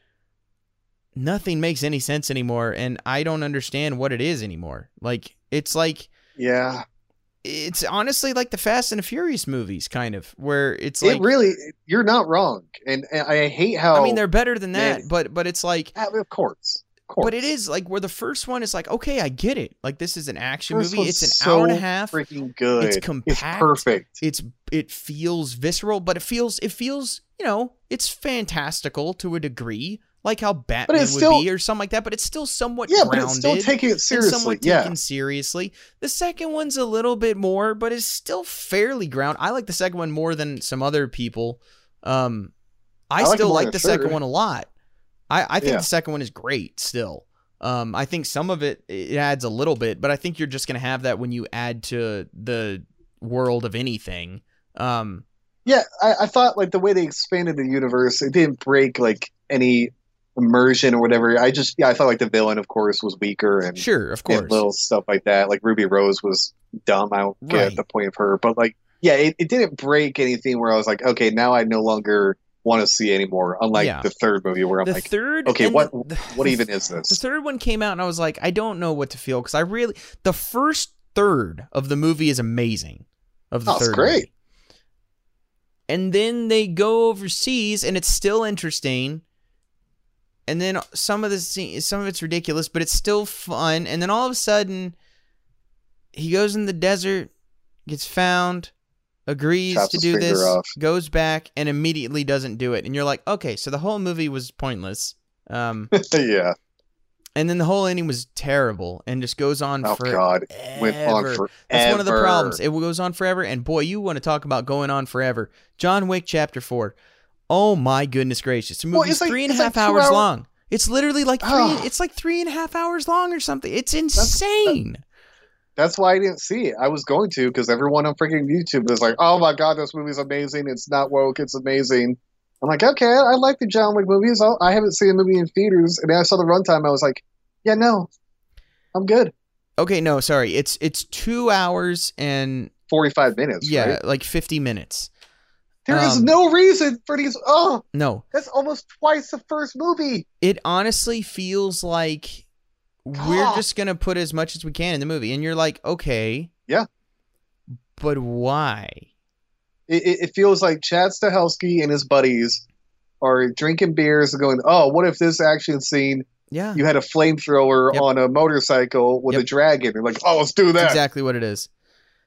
nothing makes any sense anymore and I don't understand what it is anymore. Like it's like Yeah, it's honestly like the Fast and the Furious movies kind of where it's like it really. You're not wrong, and, and I hate how. I mean they're better than that, man. but but it's like of course, of course. But it is like where the first one is like, okay, I get it. Like this is an action First movie. It's an so hour and a half. freaking good. It's It's compact. perfect. It's it feels visceral, but it feels it feels you know it's fantastical to a degree, like how Batman would still- be or something like that. But it's still somewhat Yeah, but it's still taking it seriously. somewhat Yeah, taken seriously. The second one's a little bit more, but it's still fairly ground. I like the second one more than some other people. Um, I, I like still like the the second one a lot. I, I think Yeah. the second one is great still. Um, I think some of it it adds a little bit, but I think you're just gonna have that when you add to the world of anything. Um, Yeah, I, I thought like the way they expanded the universe, it didn't break like any immersion or whatever. I just yeah, I thought like the villain, of course, was weaker and, sure, of course. little stuff like that. Like Ruby Rose was dumb. I don't get Right. the point of her, but like yeah, it, it didn't break anything where I was like, okay, now I no longer want to see anymore. Unlike Yeah. the third movie where I'm the like, third, okay, what the- what the even is this? The third one came out, and I was like, I don't know what to feel because I really the first third of the movie is amazing. Of the Oh, third, great. movie. and then they go overseas, and it's still interesting. And then some of the scene, some of it's ridiculous, but it's still fun. And then all of a sudden, he goes in the desert, gets found, agrees Chops to do this, off. goes back, and immediately doesn't do it. And you're like, okay, so the whole movie was pointless. Um, yeah. and then the whole ending was terrible and just goes on Oh for God, went on forever. That's one of the problems. It goes on forever, and boy, you want to talk about going on forever. John Wick Chapter Four. Oh my goodness gracious! The Well, movie's it's like- three and a half like hours hour- long. It's literally like three. Oh. It's like three and a half hours long or something. It's insane. That's why I didn't see it. I was going to because everyone on freaking YouTube is like, "Oh my god, this movie's amazing! It's not woke. It's amazing." I'm like, okay, I like the John Wick movies. I haven't seen a movie in theaters, and then I saw the runtime. I was like, "Yeah, no, I'm good." Okay, no, sorry. It's it's two hours and 45 minutes. yeah, right? like fifty minutes. There is um, no reason for these. Oh, No, that's almost twice the first movie. it honestly feels like we're Ah. just gonna put as much as we can in the movie, and you're like, okay, Yeah. but why? It, it, feels like Chad Stahelski and his buddies are drinking beers and going, "Oh, what if this action scene Yeah, you had a flamethrower Yep. on a motorcycle with Yep. a dragon?" And like, "Oh, let's do That's that." exactly what it is.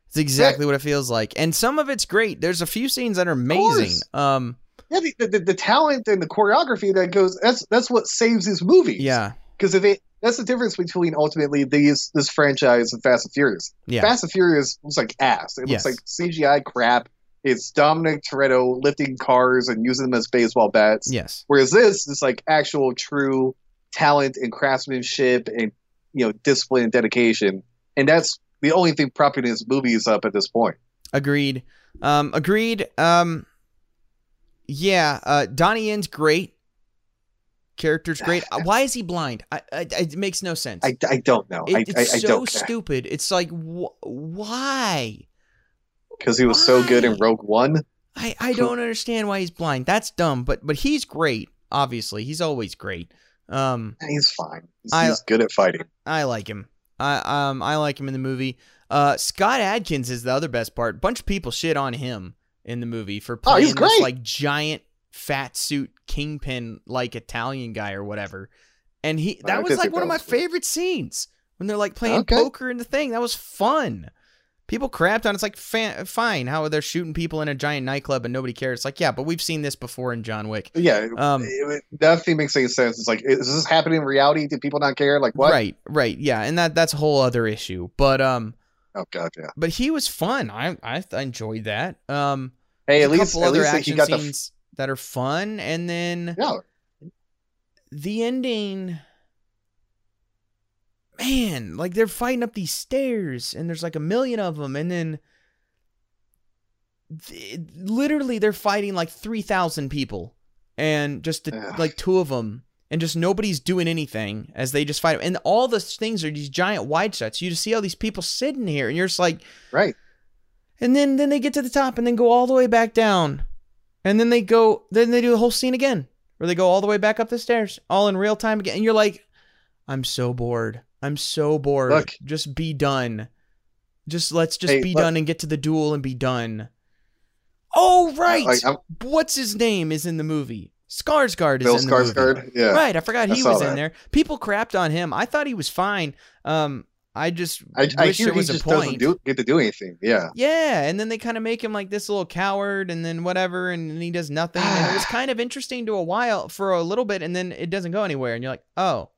It's exactly what it feels like, and some of it's great. There's a few scenes that are amazing. Um, Yeah, the, the, the talent and the choreography that goes that's that's what saves these movies. yeah, because if it that's the difference between ultimately these this franchise and Fast and Furious. yeah, Fast and Furious looks like ass. It Yes. looks like CGI crap. It's Dominic Toretto lifting cars and using them as baseball bats. yes, Whereas this is like actual true talent and craftsmanship and you know discipline and dedication. And that's the only thing propping his movies up at this point. agreed. Um, agreed. Um, yeah, uh, Donnie Yen's great. Character's great. Why is he blind? I, I, it makes no sense. I, I don't know. It- I, it's I, so stupid. It's like wh- why? because he was so good in Rogue One. I, I don't understand why he's blind. That's dumb. But but he's great. Obviously, he's always great. Um, He's fine. He's, I- he's good at fighting. I like him. I um I like him in the movie. Uh, Scott Adkins is the other best part. bunch of people shit on him in the movie for Oh, playing he's this great. like giant fat suit kingpin like Italian guy or whatever. And he that was like one of my favorite scenes when they're like playing Okay. poker in the thing. That was fun. People crapped on it. it's like fa- fine how they're shooting people in a giant nightclub and nobody cares. It's like yeah, but we've seen this before in John Wick. Yeah, Um, it, nothing makes any sense. It's like, is this happening in reality? Do people not care? Like what? Right, right, yeah, and that that's a whole other issue. But um, Oh god, yeah. but he was fun. I I enjoyed that. Um, Hey, at a least at other least he got the scenes that are fun, and then yeah. the ending. Man, like they're fighting up these stairs, and there's like a million of them, and then th- literally they're fighting like three thousand people, and just the, like two of them, and just nobody's doing anything as they just fight. And all the things are these giant wide shots. You just see all these people sitting here, and you're just like, Right. and then then they get to the top and then go all the way back down. And then they go then they do the whole scene again. Where they go all the way back up the stairs, all in real time again. And you're like, I'm so bored. I'm so bored. Look. just be done. Just let's just Hey, be look. done and get to the duel and be done. Oh right. Like, What's his name is in the movie? Skarsgård is Bill in the movie. Skarsgård. Yeah. Right, I forgot he saw was in there. People crapped on him. I thought he was fine. Um, I just I, I wish hear he just doesn't do, get to do anything. Yeah. Yeah, and then they kind of make him like this little coward, and then whatever, and then he does nothing. and it was kind of interesting to a while for a little bit, and then it doesn't go anywhere, and you're like, oh,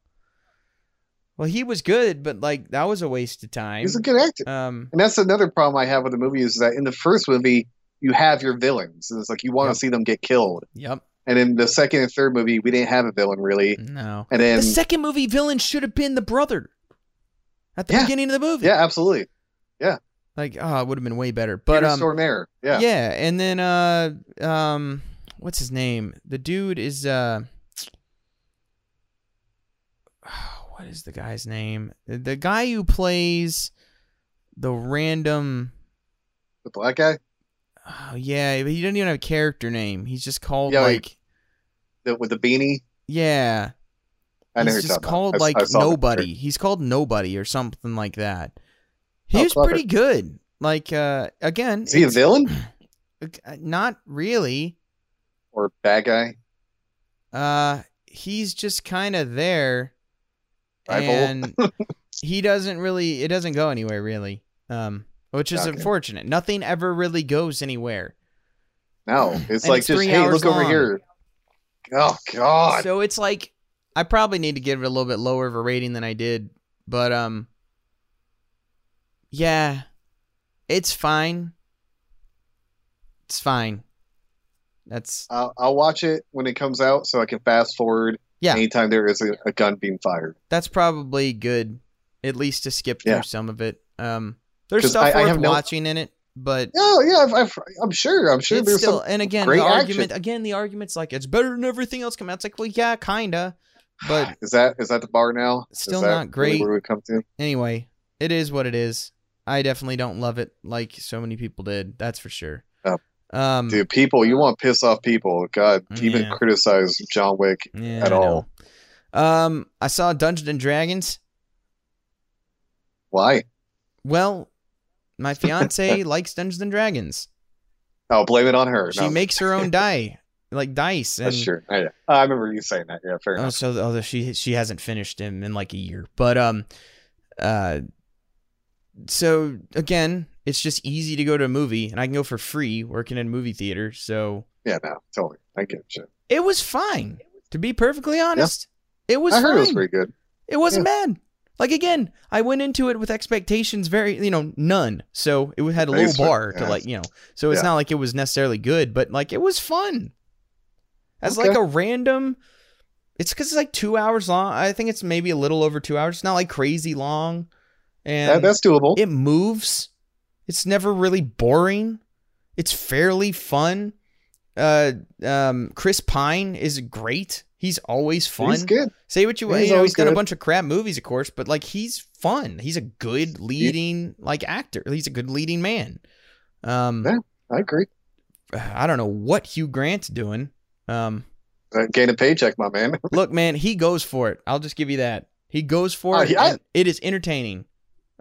well, he was good, but like that was a waste of time. He's a good actor. um, And that's another problem I have with the movie is that in the first movie you have your villains. And it's like you want to Yep. see them get killed. yep, And in the second and third movie, we didn't have a villain really. No. And then the second movie villain should have been the brother at the Yeah. beginning of the movie. yeah, absolutely. Yeah. Like, oh, it would have been way better. But Peter um, Stormare. Yeah. yeah, and then uh, um, what's his name? The dude is uh, what is the guy's name? The, guy who plays the random. The black guy. Oh yeah, but he doesn't even have a character name. He's just called Yeah, like, The, with the beanie. yeah. I know He's just talking about. called like I the nobody. He's called nobody or something like that. He Oh, was clever. pretty good. Like uh again, Is he a villain uh, not really. or bad guy? Uh he's just kind of there. And he doesn't really it doesn't go anywhere really. Um which is Okay. unfortunate. Nothing ever really goes anywhere. No, it's like it's just three hey, hours look over here. Oh God. So it's like I probably need to give it a little bit lower of a rating than I did, but um yeah. It's fine. It's fine. That's I'll, I'll watch it when it comes out, so I can fast forward Yeah. anytime there is a, a gun being fired. that's probably good at least to skip through Yeah. some of it. Um there's stuff I- I worth have no- watching in it, but Oh yeah, I've, I've, I'm sure. I'm sure there's still some. and again great the action. argument again the argument's like it's better than everything else coming out. It's like, well yeah, kinda. But Is that is that the bar now? Still not really great. Where we come to? anyway, it is what it is. I definitely don't love it like so many people did. That's for sure. Um, Dude, people, you want to piss off people. God, even Yeah. criticize John Wick. yeah, at I all. know. Um, I saw Dungeons and Dragons. Why? Well, my fiance likes Dungeons and Dragons. I'll blame it on her. She No, makes her own die, like dice, and that's true. I, I remember you saying that. Yeah, fair Oh, enough. so although she she hasn't finished him in like a year, but um, uh, so again, it's just easy to go to a movie, and I can go for free working in a movie theater. So Yeah, no, totally. I get you. it was fine. To be perfectly honest, it was I heard fine. it was pretty good. It wasn't bad. Like again, I went into it with expectations very, you know, none. So it had a little bar to yeah. like, you know. So it's Yeah. not like it was necessarily good, but like it was fun. As Okay. like a random it's cuz it's like 2 hours long. I think it's maybe a little over 2 hours. It's not like crazy long. And That, that's doable. it moves. It's never really boring. It's fairly fun. Uh um Chris Pine is great. He's always fun. He's good. Say what you want. He's You know, he's done a bunch of crap movies, of course, but like he's fun. He's a good leading like actor. He's a good leading man. Um, Yeah. I agree. I don't know what Hugh Grant's doing. Um, Uh, gain a paycheck, my man. look, man, he goes for it. I'll just give you that. He goes for Oh, it. I- it is entertaining.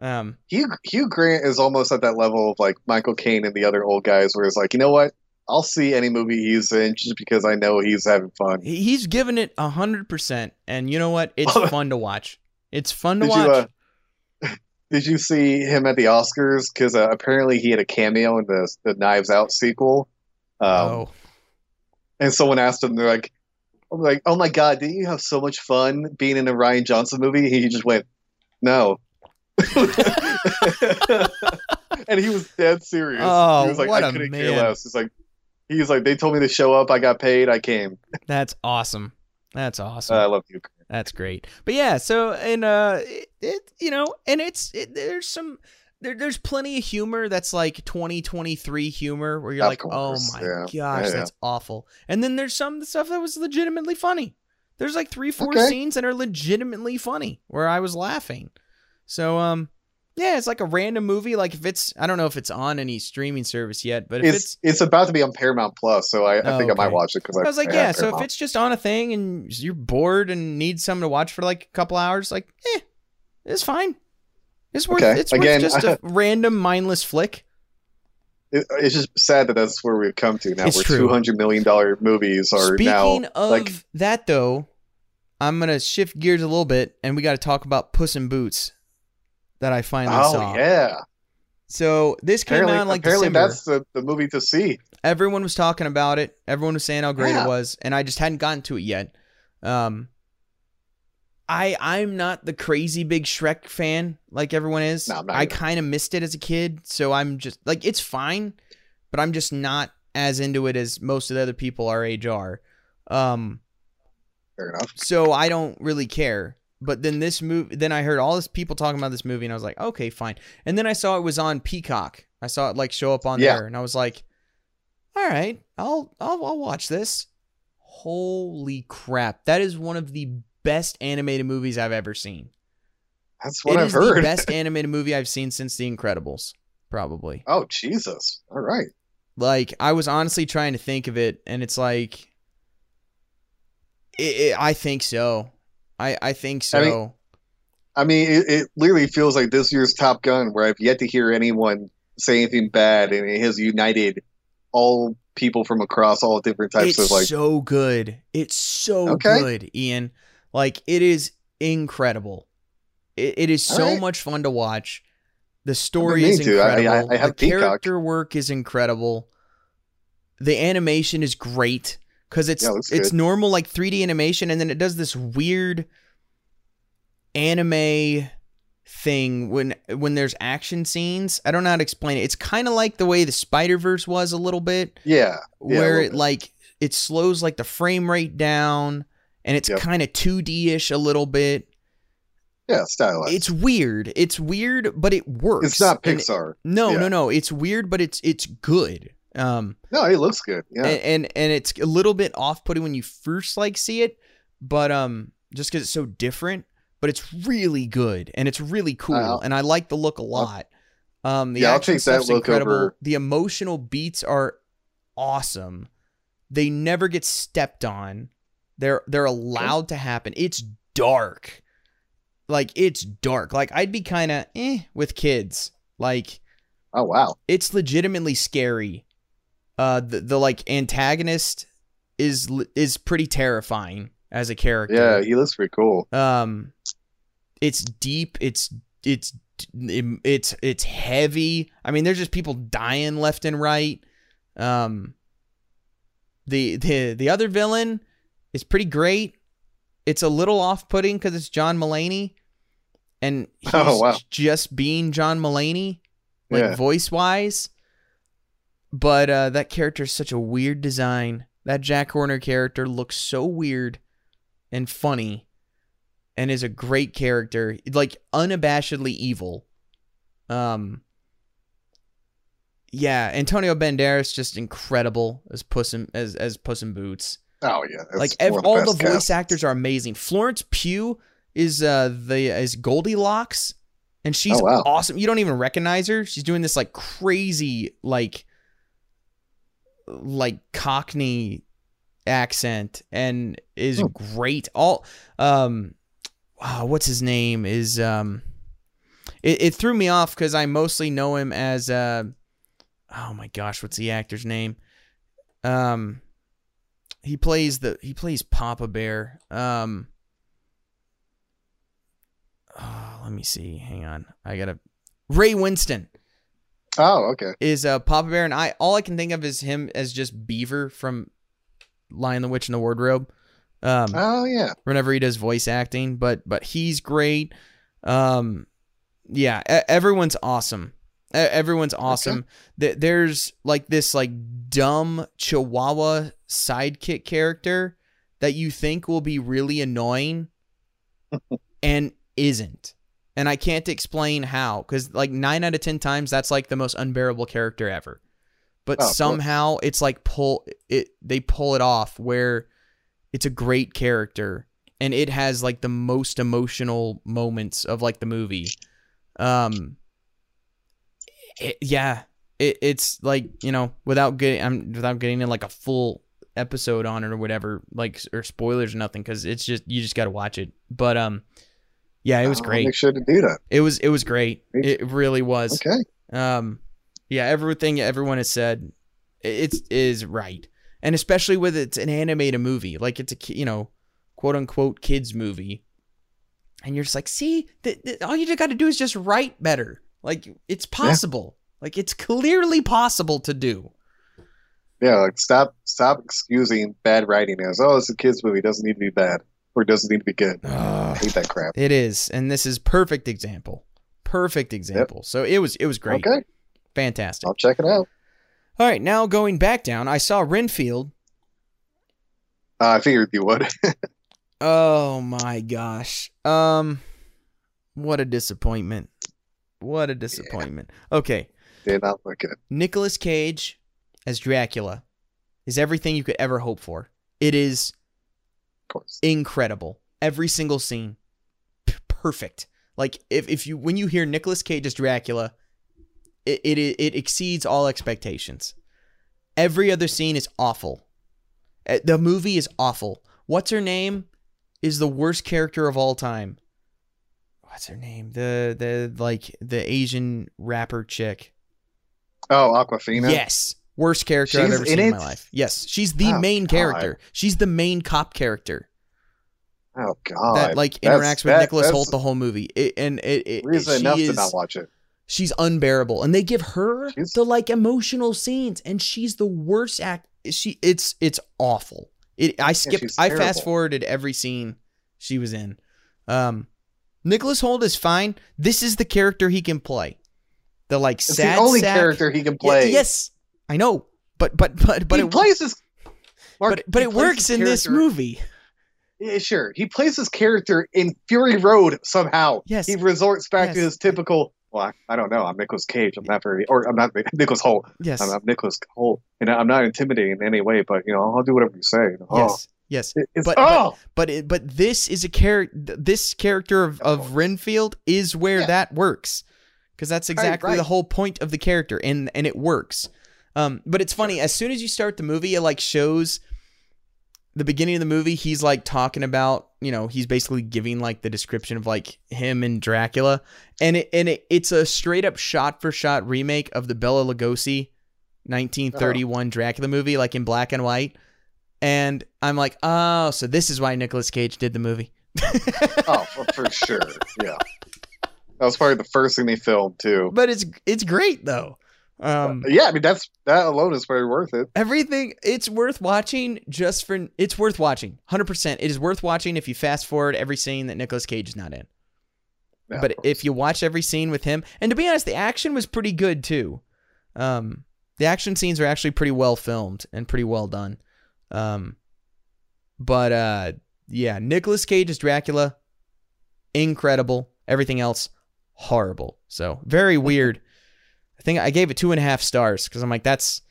Um, Hugh Hugh Grant is almost at that level of like Michael Caine and the other old guys, where it's like, you know what? I'll see any movie he's in just because I know he's having fun. he's given it a hundred percent, and you know what? It's fun to watch. It's fun to Did you watch. uh, did you see him at the Oscars? Because uh, apparently he had a cameo in the the Knives Out sequel. Um, oh, And someone asked him, they're like, I'm like, oh my god, didn't you have so much fun being in a Rian Johnson movie? He just went, no. and he was dead serious. Oh, he was like, what I a couldn't man. care less. It's like, he's like, they told me to show up. I got paid. I came. that's awesome. That's awesome. Uh, I love you. That's great. But yeah, so and uh it, it you know, and it's it, there's some there, there's plenty of humor that's like 2023 humor where you're Of like, course, "Oh my yeah. gosh, Yeah, yeah. that's awful." And then there's some stuff that was legitimately funny. There's like 3 4 Okay. scenes that are legitimately funny where I was laughing. So um yeah, it's like a random movie like if it's I don't know if it's on any streaming service yet, but if It's, it's it's about to be on Paramount Plus, so I, I Oh, think I might watch it because I I, was like, I yeah. So if it's just on a thing and you're bored and need something to watch for like a couple hours, like, eh, it's fine. It's worth. Okay. It's Again, worth just a random mindless flick. It- it's just sad that that's where we've come to now. It's where two hundred million dollar movies are Speaking now of like that, though, I'm gonna shift gears a little bit, and we got to talk about Puss in Boots that I finally oh saw. yeah. So this came Apparently, out like apparently December. that's the, the movie to see. everyone was talking about it. Everyone was saying how great Yeah. it was, and I just hadn't gotten to it yet. Um, I I'm not the crazy big Shrek fan like everyone is. No, I kind of missed it as a kid, so I'm just like it's fine, but I'm just not as into it as most of the other people our age are. Um, Fair enough. so I don't really care. But then this movie, then I heard all this people talking about this movie, and I was like, okay, fine. And then I saw it was on Peacock. I saw it like show up on Yeah. there, and I was like, all right, I'll I'll, I'll watch this. Holy crap! That is one of the best animated movies I've ever seen. That's what It I've is heard. the best animated movie I've seen since The Incredibles, probably. oh Jesus! All right. Like I was honestly trying to think of it, and it's like, it, it, I think so. I I think so. I mean, I mean, it, it literally feels like this year's Top Gun, where I've yet to hear anyone say anything bad, and it has united all people from across all different types it's of like. so good. It's so Okay. good, Ian. Like it is incredible. It, it is All so right. much fun to watch. The story is. I- I- incredible. I have the Peacock. character work is incredible. The animation is great because it's Yeah, it it's good. normal like 3D animation, and then it does this weird anime thing when when there's action scenes. I don't know how to explain it. It's kind of like the way the Spider Verse was a little bit yeah, yeah, where it bit. like it slows like the frame rate down and it's Yep. kind of 2D-ish a little bit. yeah, stylized. It's weird. It's weird, but it works. It's not Pixar. no, Yeah. no, no. It's weird, but it's it's good. Um No, it looks good. Yeah, and, and and it's a little bit off-putting when you first like see it, but um just cuz it's so different, but it's really good and it's really cool I'll- and I like the look a lot. Um the Yeah, action stuff's look incredible. over- The emotional beats are awesome. They never get stepped on. They're they're allowed to happen. It's dark. Like it's dark. Like I'd be kind of eh with kids. Like oh wow. it's legitimately scary. Uh, the the like antagonist is is pretty terrifying as a character. Yeah, he looks pretty cool. Um, it's deep. It's it's it's it's heavy. I mean, there's just people dying left and right. Um, the the the other villain is pretty great. It's a little off-putting because it's John Mulaney, and he's Oh, wow. just being John Mulaney, like Yeah. voice-wise. But uh, that character is such a weird design. That Jack Horner character looks so weird and funny and is a great character like unabashedly evil um yeah antonio banderas just incredible as puss in, as as puss in boots Oh yeah, like ev- of all the voice casts. actors are amazing florence pugh is uh the is goldilocks and she's Oh, wow. awesome you don't even recognize her she's doing this like crazy like like cockney accent and is Hmm. great. All um wow, what's his name is um it, it threw me off because i mostly know him as uh oh my gosh what's the actor's name? Um he plays the he plays papa bear. Um oh, let me see. Hang on. I gotta ray winstone Oh okay. is uh Papa Bear, and I all I can think of is him as just Beaver from Lion the Witch and the Wardrobe. Um, Oh yeah. whenever he does voice acting, but but he's great. Um, yeah, everyone's awesome. Everyone's awesome. Th- There's like this like dumb Chihuahua sidekick character that you think will be really annoying, and isn't. And I can't explain how, because like nine out of ten times that's like the most unbearable character ever. But Oh, somehow it's like pull it they pull it off where it's a great character and it has like the most emotional moments of like the movie. Um it- yeah, it, it's like, you know, without getting I'm without getting in like a full episode on it or whatever, like or spoilers or nothing cuz it's just you just got to watch it. But um yeah, it was great. Make sure to do that. It was it was great. It really was. Okay. Um, yeah, everything everyone has said, it's is right, and especially with it's an animated movie, like it's a you know, quote unquote kids movie, and you're just like, see, th- th- all you just got to do is just write better. Like it's possible. Like it's clearly possible to do. Yeah, like stop stop excusing bad writing as oh it's a kids movie, it doesn't need to be bad. Or it doesn't need to be good. I hate that crap. It is, and this is perfect example. Perfect example. So it was it was great. Okay. Fantastic. I'll check it out. All right, now going back down, I saw Renfield Uh, I figured you would. Oh my gosh. Um what a disappointment. What a disappointment. Okay. Did not look good. Nicolas Cage as Dracula is everything you could ever hope for. It is course. incredible. Every single scene. P- perfect. Like if, if you when you hear Nicolas Cage as Dracula, it, it it exceeds all expectations. Every other scene is awful. Uh, The movie is awful. What's her name is the worst character of all time. What's her name? The the like the Asian rapper chick. Oh, Awkwafina. Yes. Worst character I've ever seen in my life. Yes. She's the Oh, main God. character. She's the main cop character Oh God. that like That's- interacts with that- Nicholas Hoult the whole movie. It, and it, it, Reason enough is, to not watch it. she's unbearable. And they give her She's- the like emotional scenes and she's the worst act she it's it's awful. It I skipped she's I fast forwarded every scene she was in. Um Nicholas Hoult is fine. This is the character he can play. The like It's sad the only sack- character he can play. yes, I know, but but but but he it, plays his. Mark, but but it works in this movie. Yeah, sure. He plays his character in Fury Road somehow. Yes. He resorts back to his typical. Well, I, I don't know. I'm Nicolas Cage. I'm not very, or I'm not Nicholas Hoult. Yes, I'm, I'm Nicholas Hoult, and I'm not intimidating in any way. But you know, I'll do whatever you say. Oh, yes, yes. it- it's But- oh, But it, but this is a character. This character of, of. Renfield is where Yeah. that works, because that's exactly the right. whole point of the character, and and it works. Um, but it's funny. As soon as you start the movie, it like shows the beginning of the movie. He's like talking about you know he's basically giving like the description of like him and Dracula, and it and it, it's a straight up shot for shot remake of the Bela Lugosi 1931 Dracula movie, like in black and white. And I'm like, oh, so this is why Nicolas Cage did the movie. oh, for, for sure. Yeah, that was probably the first thing they filmed too. but it's it's great though. Um, yeah, I mean that's that alone is probably worth it. everything it's worth watching just for it's worth watching. 100%. It is worth watching if you fast forward every scene that Nicolas Cage is not in. Yeah, but if you watch every scene with him, and to be honest, the action was pretty good too. Um, the action scenes are actually pretty well filmed and pretty well done. Um, but uh, yeah, Nicolas Cage as Dracula, incredible. Everything else, horrible. So very weird. I think I gave it two and a half stars because I'm like, that's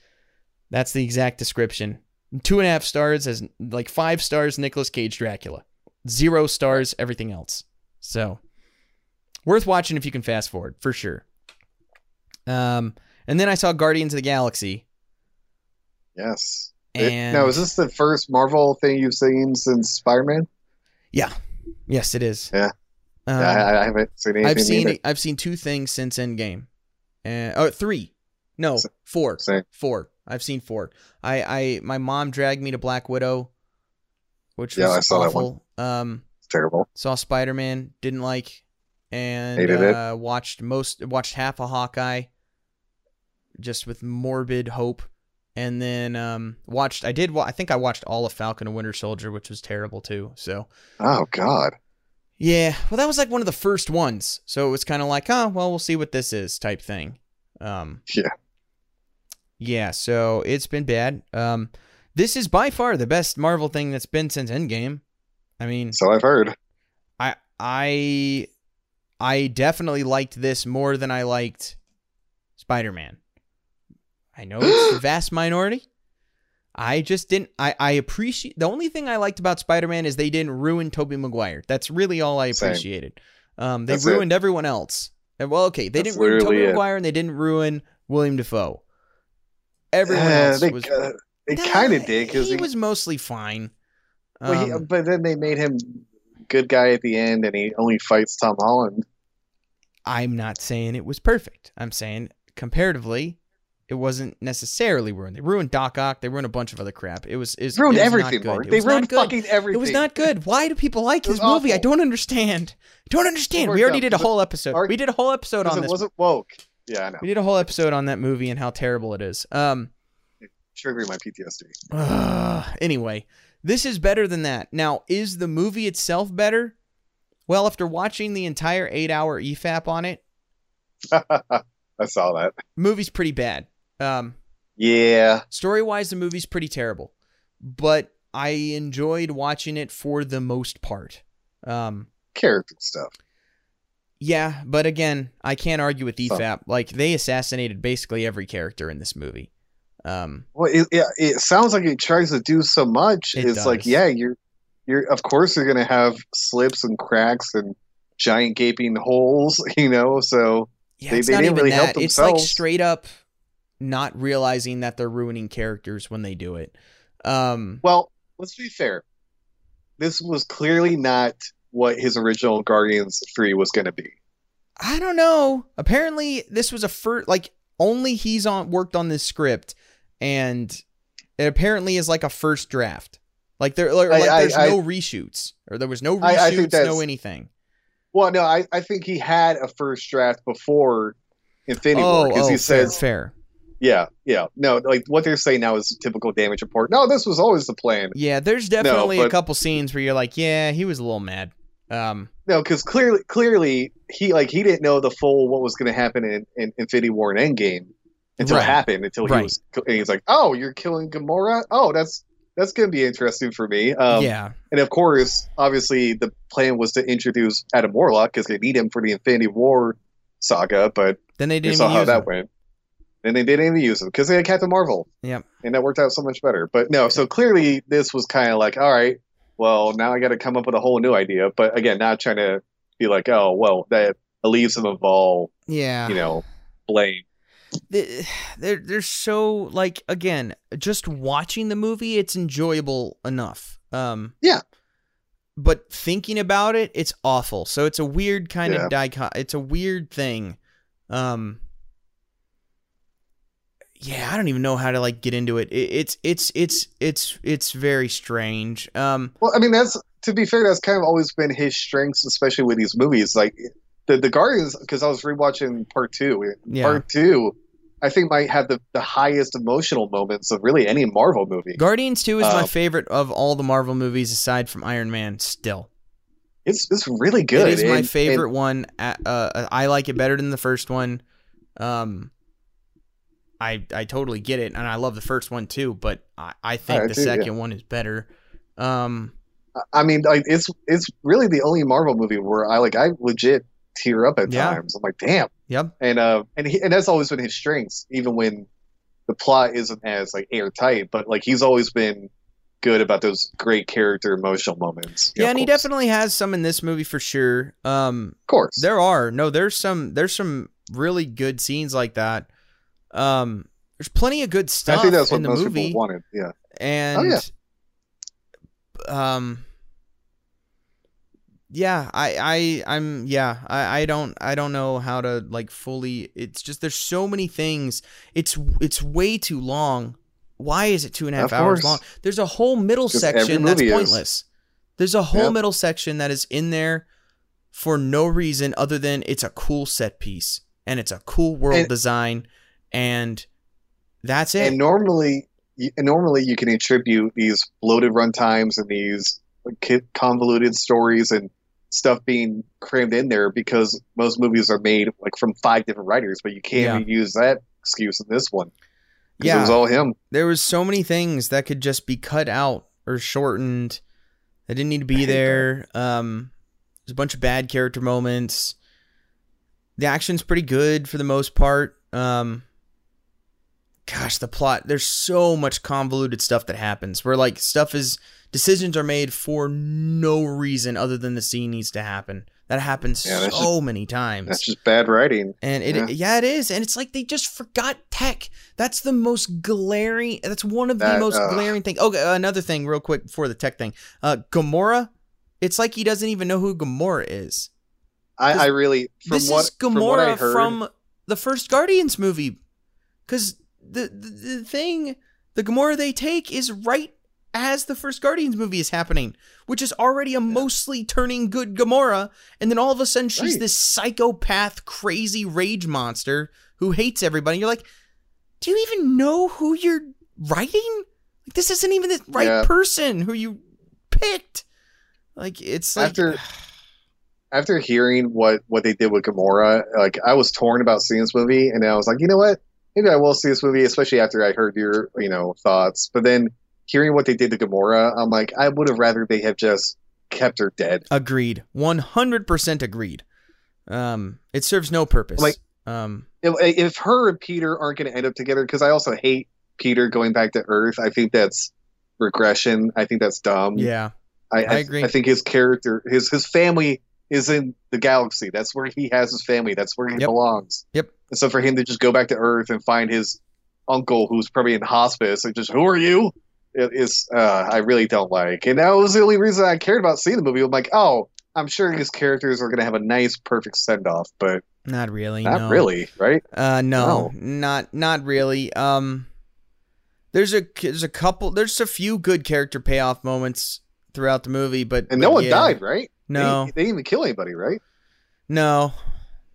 that's the exact description. Two and a half stars as like five stars Nicolas Cage Dracula, zero stars everything else. So worth watching if you can fast forward for sure. Um, and then I saw Guardians of the Galaxy, yes. It- now, is this the first Marvel thing you've seen since Spider-Man? Yeah. Yes, it is. Yeah. Um, yeah, I, I haven't seen anything. I've seen either. I've seen two things since Endgame, and oh three, no four, Same. four. I've seen four. I I my mom dragged me to Black Widow, which was Yeah, I saw that one. awful. Um, It's terrible. saw Spider Man, didn't like, and uh, watched most watched half of Hawkeye, just with morbid hope, and then um, watched. I did. I think I watched all of Falcon and Winter Soldier, which was terrible too. So Oh God. Yeah, well, that was like one of the first ones, so it was kind of like, oh, well, we'll see what this is type thing. Um, Yeah. yeah, so it's been bad. Um, this is by far the best Marvel thing that's been since Endgame. I mean, So I've heard. I I I definitely liked this more than I liked Spider-Man. I know it's the vast minority. I just didn't I I appreciate the only thing I liked about Spider-Man is they didn't ruin Tobey Maguire. That's really all I appreciated. Um they That's it. ruined everyone else. And, well, okay, they That's didn't ruin Tobey. Maguire and they didn't ruin William Dafoe. Everyone Uh, else they was uh, they kind of did because he, he, was mostly fine. well, he- Um, but then they made him good guy at the end, and he only fights Tom Holland. I'm not saying it was perfect. I'm saying comparatively, it wasn't necessarily ruined. They ruined Doc Ock. They ruined a bunch of other crap. It was, it was ruined it was everything, not good. Mark. It They ruined fucking everything. It was not good. Why do people like It was his movie? I don't understand. Don't understand. We already did a it- whole episode. Mark- We did a whole episode on it this. wasn't woke. Yeah, I know. We did a whole episode on that movie and how terrible it is. Um. Triggering my PTSD. Ugh. anyway, this is better than that. Now, is the movie itself better? Well, after watching the entire eight-hour EFAP on it, I saw that. movie's pretty bad. Um. Yeah. Story wise, the movie's pretty terrible. But I enjoyed watching it for the most part. Um, Character stuff. yeah, but again, I can't argue with. EFAP. Like they assassinated basically every character in this movie. Um, Well, it, it, it sounds like it tries to do so much. It it's like, yeah, you're, you're. Of course, you're gonna have slips and cracks and giant gaping holes. You know, so yeah, They- they didn't even really help that. It's like straight up not realizing that they're ruining characters when they do it. Um, well, let's be fair. This was clearly not what his original Guardians Three was gonna be. I don't know. Apparently, this was a first like only he's on worked on this script, and it apparently is like a first draft. Like there, like, I- I- there's I- no reshoots, or there was no reshoots, no anything. Well, no, I, I think he had a first draft before Infinity oh, War because oh, he fair, says, fair. Yeah, yeah, no, like what they're saying now is typical damage report. No, this was always the plan. Yeah, there's definitely a but- couple scenes where you're like, yeah, he was a little mad. Um, No, because clearly, clearly, he like he didn't know the full what was going to happen in, in Infinity War and Endgame until Right. it happened. Until he Right. was, and he's like, "Oh, you're killing Gamora? Oh, that's that's going to be interesting for me." Um, yeah, And of course, obviously, the plan was to introduce Adam Warlock because they need him for the Infinity War saga, but then they didn't saw even how use that him. went. And they didn't even use them because they had Captain Marvel. Yep. And that worked out so much better. But no, so clearly this was kind of like, all right, well, now I got to come up with a whole new idea. But again, not trying to be like, oh, well, that leaves them of all, Yeah, you know, blame. Th- they're they're so like again just watching the movie it's enjoyable enough um Yeah. but thinking about it it's awful so it's a weird kind Yeah. of dichot it's a weird thing um yeah i don't even know how to like get into it, it it's it's it's it's it's very strange um Well, I mean, that's to be fair, that's kind of always been his strengths, especially with these movies. Like the the Guardians, because I was rewatching part two. Yeah. Part two, I think might have the, the highest emotional moments of really any Marvel movie. guardians 2 is my Uh, favorite of all the marvel movies aside from iron man still It's it's really good. It is my And- favorite one. Uh, uh, I like it better than the first one. Um, I I totally get it, and I love the first one too. But I, I think I the do, yeah. second one is better. Um, I mean, like it's it's really the only Marvel movie where I like I legit tear up at Yeah. times. I'm like, damn. yep. And uh, and he, and that's always been his strengths, even when the plot isn't as like airtight. But like he's always been good about those great character emotional moments. Yeah, of and he definitely has some in this movie for sure. Um, of course. there are no, there's some, there's some really good scenes like that. Um, there's plenty of good stuff. I think that's what in the most movie. people wanted. Yeah. and Oh, yeah. um yeah i i i'm yeah i i don't i don't know how to like fully it's just there's so many things it's it's way too long why is it two and a half Of hours course. long there's a whole middle section that's movie is. pointless there's a whole Yep. middle section that is in there for no reason other than it's a cool set piece and it's a cool world And- design and that's it And normally, you- normally you can attribute these bloated run times and these convoluted stories and stuff being crammed in there because most movies are made like from five different writers, but you can't use that excuse in this one. Yeah. it was all him. there was so many things that could just be cut out or shortened that didn't need to be there. Um, there's a bunch of bad character moments. The action's pretty good for the most part. Um, gosh, the plot. There's so much convoluted stuff that happens where like stuff is decisions are made for no reason other than the scene needs to happen. That happens Yeah, so many times. That's just bad writing. And it, Yeah. yeah. it is, and it's like they just forgot tech. That's the most glaring. That's one of the most uh, glaring things. Okay, another thing, real quick before the tech thing. Uh, Gamora. It's like he doesn't even know who Gamora is. I, I really from this what is from Gamora heard, from, the first Guardians movie, because the, the the thing, the Gamora they take is right as the first Guardians movie is happening, which is already a mostly turning good Gamora, and then all of a sudden she's Right. this psychopath, crazy rage monster who hates everybody. You're like, do you even know who you're writing? Like, this isn't even the right Yeah. person who you picked. Like, it's like After- after hearing what what they did with Gamora, like I was torn about seeing this movie, and I was like, you know what? Maybe I will see this movie, especially after I heard your you know thoughts. But then hearing what they did to Gamora, I'm like, I would have rather they have just kept her dead. Agreed. 100% agreed. Um, it serves no purpose. Like- um, If, if her and Peter aren't going to end up together, because I also hate Peter going back to Earth. I think that's regression. I think that's dumb. yeah. I, I agree. I think his character, his his family is in the galaxy. That's where he has his family. That's where he Yep. belongs. Yep. And so for him to just go back to Earth and find his uncle who's probably in hospice and just who are you? It is uh, I really don't like. And that was the only reason I cared about seeing the movie. I'm like, oh, I'm sure his characters are gonna have a nice, perfect send off, but Not really. not no. really, right? Uh, no, No. not not really. Um, there's a there's a couple. There's a few good character payoff moments throughout the movie, but And but no one yeah. died, right? No, They, they didn't even kill anybody, right? no,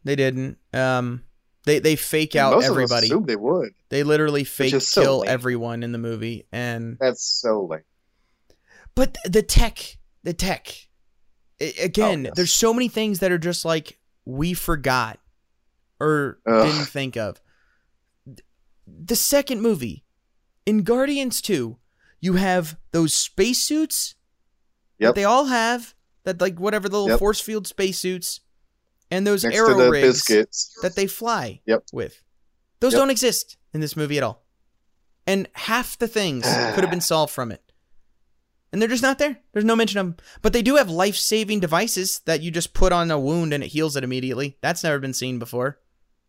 they didn't. Um, they they fake out most everybody. of us they would. They literally fake so kill everyone in the movie, and That's so lame. but the tech, the tech. I- again, Oh, yes. there's so many things that are just like we forgot or Ugh. didn't think of. The second movie, in Guardians 2, you have those spacesuits that they all have, that like whatever the little Yep. force field spacesuits, and those Next arrow rigs biscuits. that they fly Yep. with. Those Yep. don't exist in this movie at all. And half the things could have been solved from it. And they're just not there. There's no mention of them. But they do have life saving devices that you just put on a wound and it heals it immediately. That's never been seen before.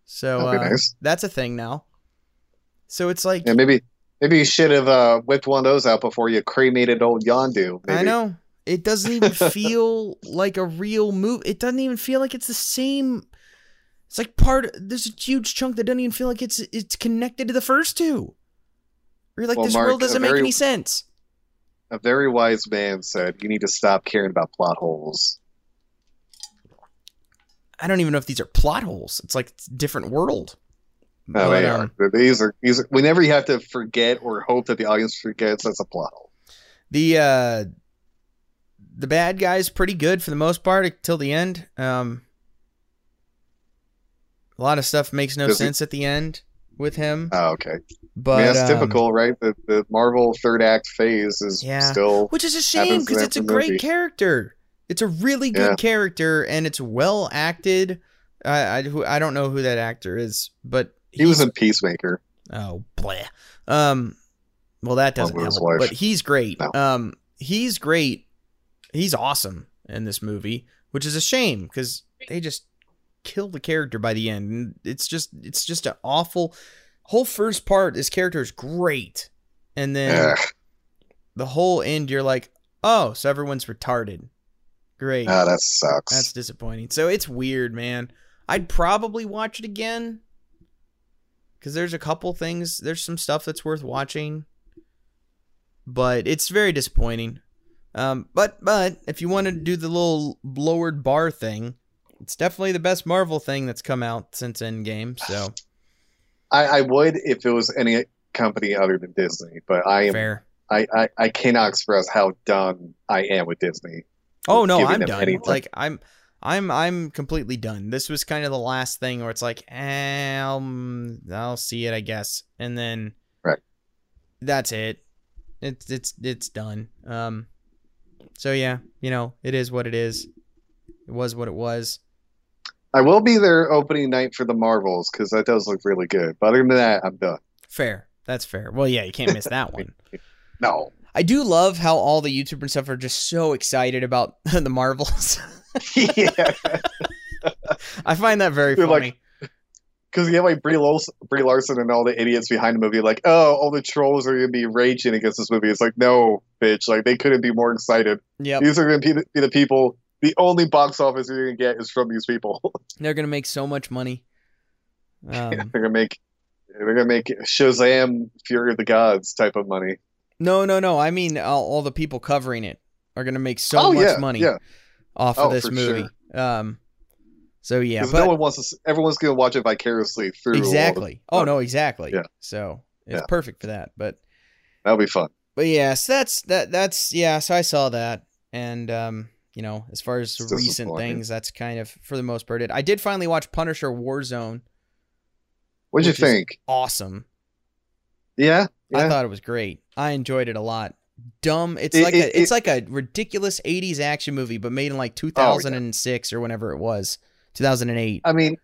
So uh, nice. that's a thing now. So it's like, Yeah, maybe maybe you should have uh, whipped one of those out before you cremated old Yondu. Maybe. I know. It doesn't even feel like a real move. It doesn't even feel like it's the same. It's like part. There's a huge chunk that doesn't even feel like it's it's connected to the first two. You're like, Well, this Mark, world doesn't a make any sense. A very wise man said, "You need to stop caring about plot holes." I don't even know if these are plot holes. It's like it's a different world. No, But, they um, are. These are these. Are, whenever you have to forget or hope that the audience forgets, that's a plot hole. The uh the bad guy's pretty good for the most part until the end. Um a lot of stuff makes no Does sense at the end with him. Oh, okay. But I mean, that's um, typical, right? The the Marvel third act phase is Yeah. still. Which is a shame because it's a great movie. character. It's a really good Yeah. character and it's well acted. I I, I don't know who that actor is, but He was in Peacemaker. Oh, bleh. Um, well, that doesn't help. But he's great. No. Um, he's great. He's awesome in this movie, which is a shame because they just kill the character by the end. And it's just, it's just an awful. Whole first part, this character is great, and then Ugh. the whole end, you're like, oh, so everyone's retarded. Great. Ah, that sucks. That's disappointing. So it's weird, man. I'd probably watch it again because there's a couple things. There's some stuff that's worth watching, but it's very disappointing. Um, but but if you want to do the little lowered bar thing, it's definitely the best Marvel thing that's come out since Endgame. So I, I would if it was any company other than Disney, but I am fair. I, I, I cannot express how done I am with Disney. Oh no, I'm done. anything. Like I'm, I'm, I'm completely done. This was kind of the last thing where it's like, eh, um, I'll see it, I guess, and then, Right. That's it. It's it's it's done. Um, so yeah, you know, it is what it is. It was what it was. I will be there opening night for the Marvels because that does look really good. But other than that, I'm done. Fair. That's fair. Well, yeah, you can't miss that one. No. I do love how all the YouTubers and stuff are just so excited about the Marvels. yeah. I find that very They're funny. like- Because you have like Brie, Larson, Brie Larson and all the idiots behind the movie, like, oh, all the trolls are going to be raging against this movie. It's like, no, bitch. Like, they couldn't be more excited. yep. These are going to be the, be the people. The only box office you're going to get is from these people. They're gonna make so much money. Um, they're going to make. They're gonna make Shazam Fury of the Gods type of money. no, no, no. I mean, all, all the people covering it are gonna make so oh much yeah, money yeah. off Oh, of this movie. Um, so yeah, but no one wants to. Everyone's going to watch it vicariously through. all the- exactly. Oh no, exactly. Yeah. So it's Yeah. perfect for that. But That'll be fun. but yeah, so that's that. That's yeah. So I saw that, and um, you know, as far as recent things, that's kind of for the most part it. I did finally watch Punisher Warzone. What'd you think? Awesome. Yeah, I thought it was great. I enjoyed it a lot. Dumb. It's It- like it- a it's it- like a ridiculous '80s action movie, but made in Oh, like 2006 or whenever it was, 2008. I mean,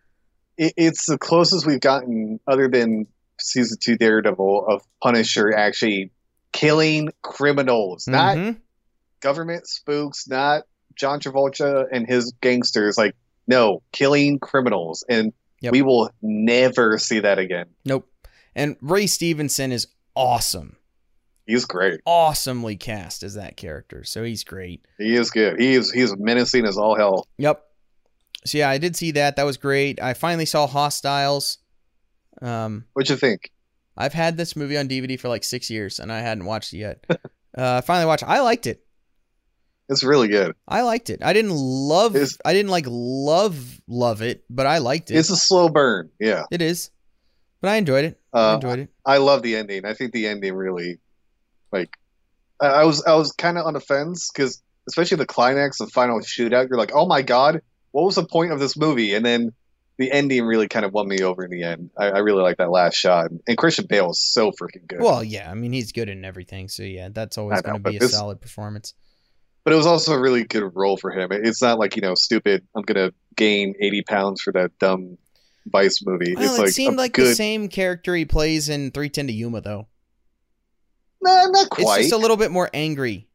it, it's the closest we've gotten, other than season two Daredevil, of Punisher actually killing criminals, not Mhm. government spooks, not John Travolta and his gangsters. Like, no, killing criminals, and Yep. we will never see that again. Nope. And Ray Stevenson is awesome. He's great. Awesomely cast as that character. So he's great. He is good. He is he's menacing as all hell. Yep. So yeah, I did see that. That was great. I finally saw Hostiles. Um, What you think? I've had this movie on DVD for like six years and I hadn't watched it yet. uh, I finally watched. I liked it. It's really good. I liked it. I didn't love. It's- I didn't like love love it, but I liked it. It's a slow burn. Yeah. it is, but I enjoyed it. I Uh, enjoyed it. I love the ending. I think the ending really, like, I, I was I was kind of on the fence because especially the climax, the final shootout. You're like, oh my god, what was the point of this movie? And then the ending really kind of won me over in the end. I, I really like that last shot, and Christian Bale is so freaking good. Well, yeah. I mean, he's good in everything. So yeah, that's always going to be a this- solid performance. but it was also a really good role for him. It's not like you know, stupid. I'm gonna gain 80 pounds for that dumb Vice movie. Well, it's it like seemed like the same character he plays in 310 to Yuma, though. Nah, not It's just a little bit more angry.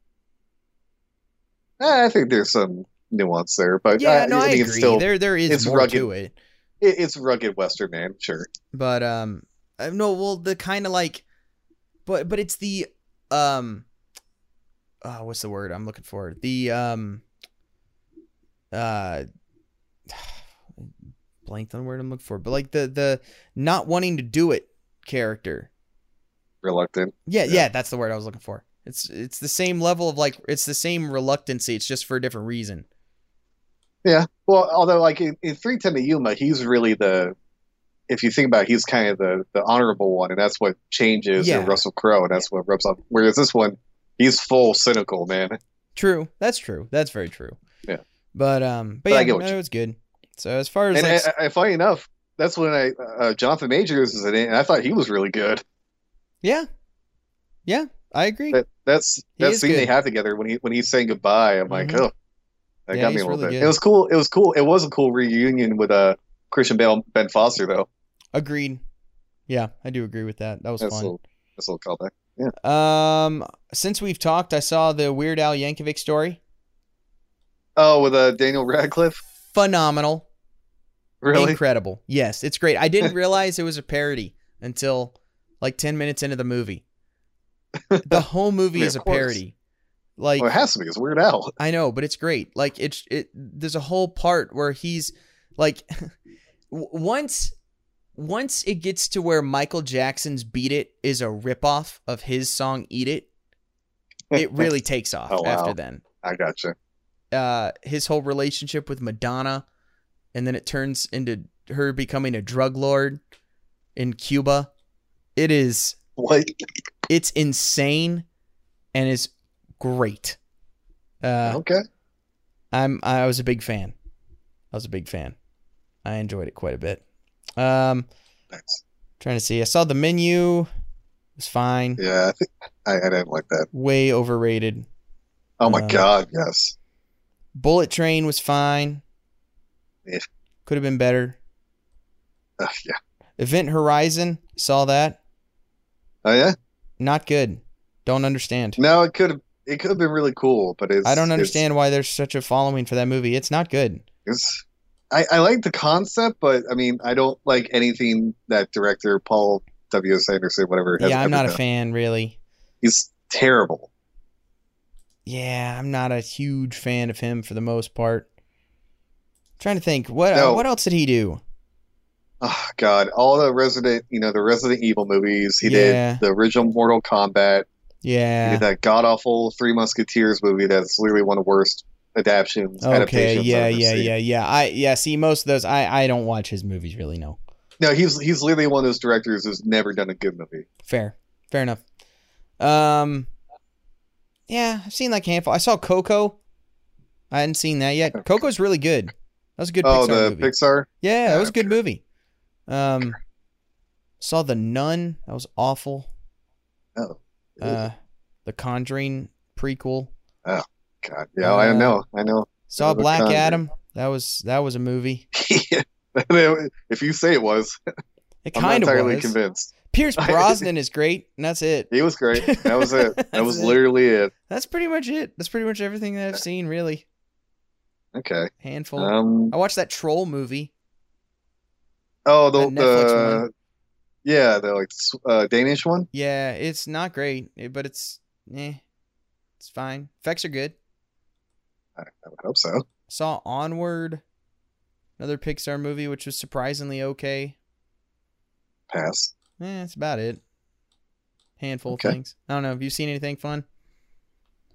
Eh, I think there's some nuance there, but Yeah, uh, no, I think agree. it's still there, there is it's more rugged. to it. it, it's rugged Western man, sure. but um uh, no well the kind of like but but it's the um uh what's the word i'm looking for the um uh blanked on the word i'm looking for but like the the not wanting to do it character Reluctant. yeah yeah, Yeah. that's the word i was looking for it's it's the same level of like it's the same reluctancy it's just for a different reason Yeah. Well, although like in, in 310 to Yuma, he's really the if you think about it, he's kind of the the honorable one, and that's what changes Yeah. in Russell Crowe, and that's what rubs off. Whereas this one, he's full cynical, man. true that's true that's very true Yeah. but um but, But I yeah get no, you- it was good so as far as And like I, I, funny enough, that's when I uh, Jonathan Majors is in it, and I thought he was really good. Yeah. Yeah, I agree. That that's that scene they have together when he when he's saying goodbye. I'm like, Mhm. oh, that Yeah, got me a little really bit. good. It was cool. It was cool. It was a cool reunion with uh Christian Bale, Ben Foster though. Agreed. Yeah, I do agree with that. That was That's a fun. little, that's a little callback. Yeah. Um, since we've talked, I saw the Weird Al Yankovic story. Oh, with uh, Daniel Radcliffe. Phenomenal. Really? Incredible. Yes, it's great. I didn't realize it was a parody until like 10 minutes into the movie. The whole movie is a parody. Like well, it has to be. It's Weird Al. I know, but it's great. Like it's it. There's a whole part where he's like, once once it gets to where Michael Jackson's "Beat It" is a ripoff of his song "Eat It," it really takes off Oh, wow. after then. I gotcha. Uh, his whole relationship with Madonna, and then it turns into her becoming a drug lord in Cuba. It is What? it's insane, and is great. Uh, okay. I'm I was a big fan. I was a big fan. I enjoyed it quite a bit. Um, Nice. trying to see. I saw the menu. It was fine. Yeah, I think I, I didn't like that. Way overrated. Oh my Uh, god, yes. Bullet Train was fine. Yeah. Could have been better. Ugh, yeah. Event Horizon. Saw that. Oh yeah. Not good. Don't understand. No, it could have. It could have been really cool, but it's. I don't understand why there's such a following for that movie. It's not good. It's. I, I like the concept, but I mean, I don't like anything that director Paul W. S. Anderson, whatever. has yeah, I'm not a fan really. He's terrible. Yeah, I'm not a huge fan of him for the most part. trying to think. What uh, what else did he do? Oh God, all the Resident, you know, the Resident Evil movies. He Yeah. did the original Mortal Kombat. Yeah. did that god awful Three Musketeers movie. That's literally one of the worst adaptations. Okay. adaptations Yeah. Yeah. seen. Yeah. Yeah. I yeah. See, most of those, I I don't watch his movies. Really, no. No, he's he's literally one of those directors who's never done a good movie. Fair. Fair enough. Um. Yeah, I've seen like a handful. I saw Coco. I hadn't seen that yet. Coco's really good. That was a good oh, Pixar the movie. Pixar. yeah, that was a good movie. Um. Saw the Nun. That was awful. Oh. Uh, the Conjuring prequel. Oh God, yeah, I Uh, know, I know. Saw Black Conjuring. Adam. That was that was a movie. if you say it was, It I'm not kind of entirely was. convinced. Pierce Brosnan is great, and that's it. He was great. That was it. That was it. literally it. That's pretty much it. That's pretty much everything that I've seen. Really, Okay. handful. Um. I watched that Troll movie. Oh, the the. Yeah, the like uh, Danish one. Yeah, it's not great, but it's eh, it's fine. Effects are good. I, I would hope so. Saw Onward, another Pixar movie, which was surprisingly okay. Pass. Eh, that's about it. Handful Okay. of things. I don't know. Have you seen anything fun?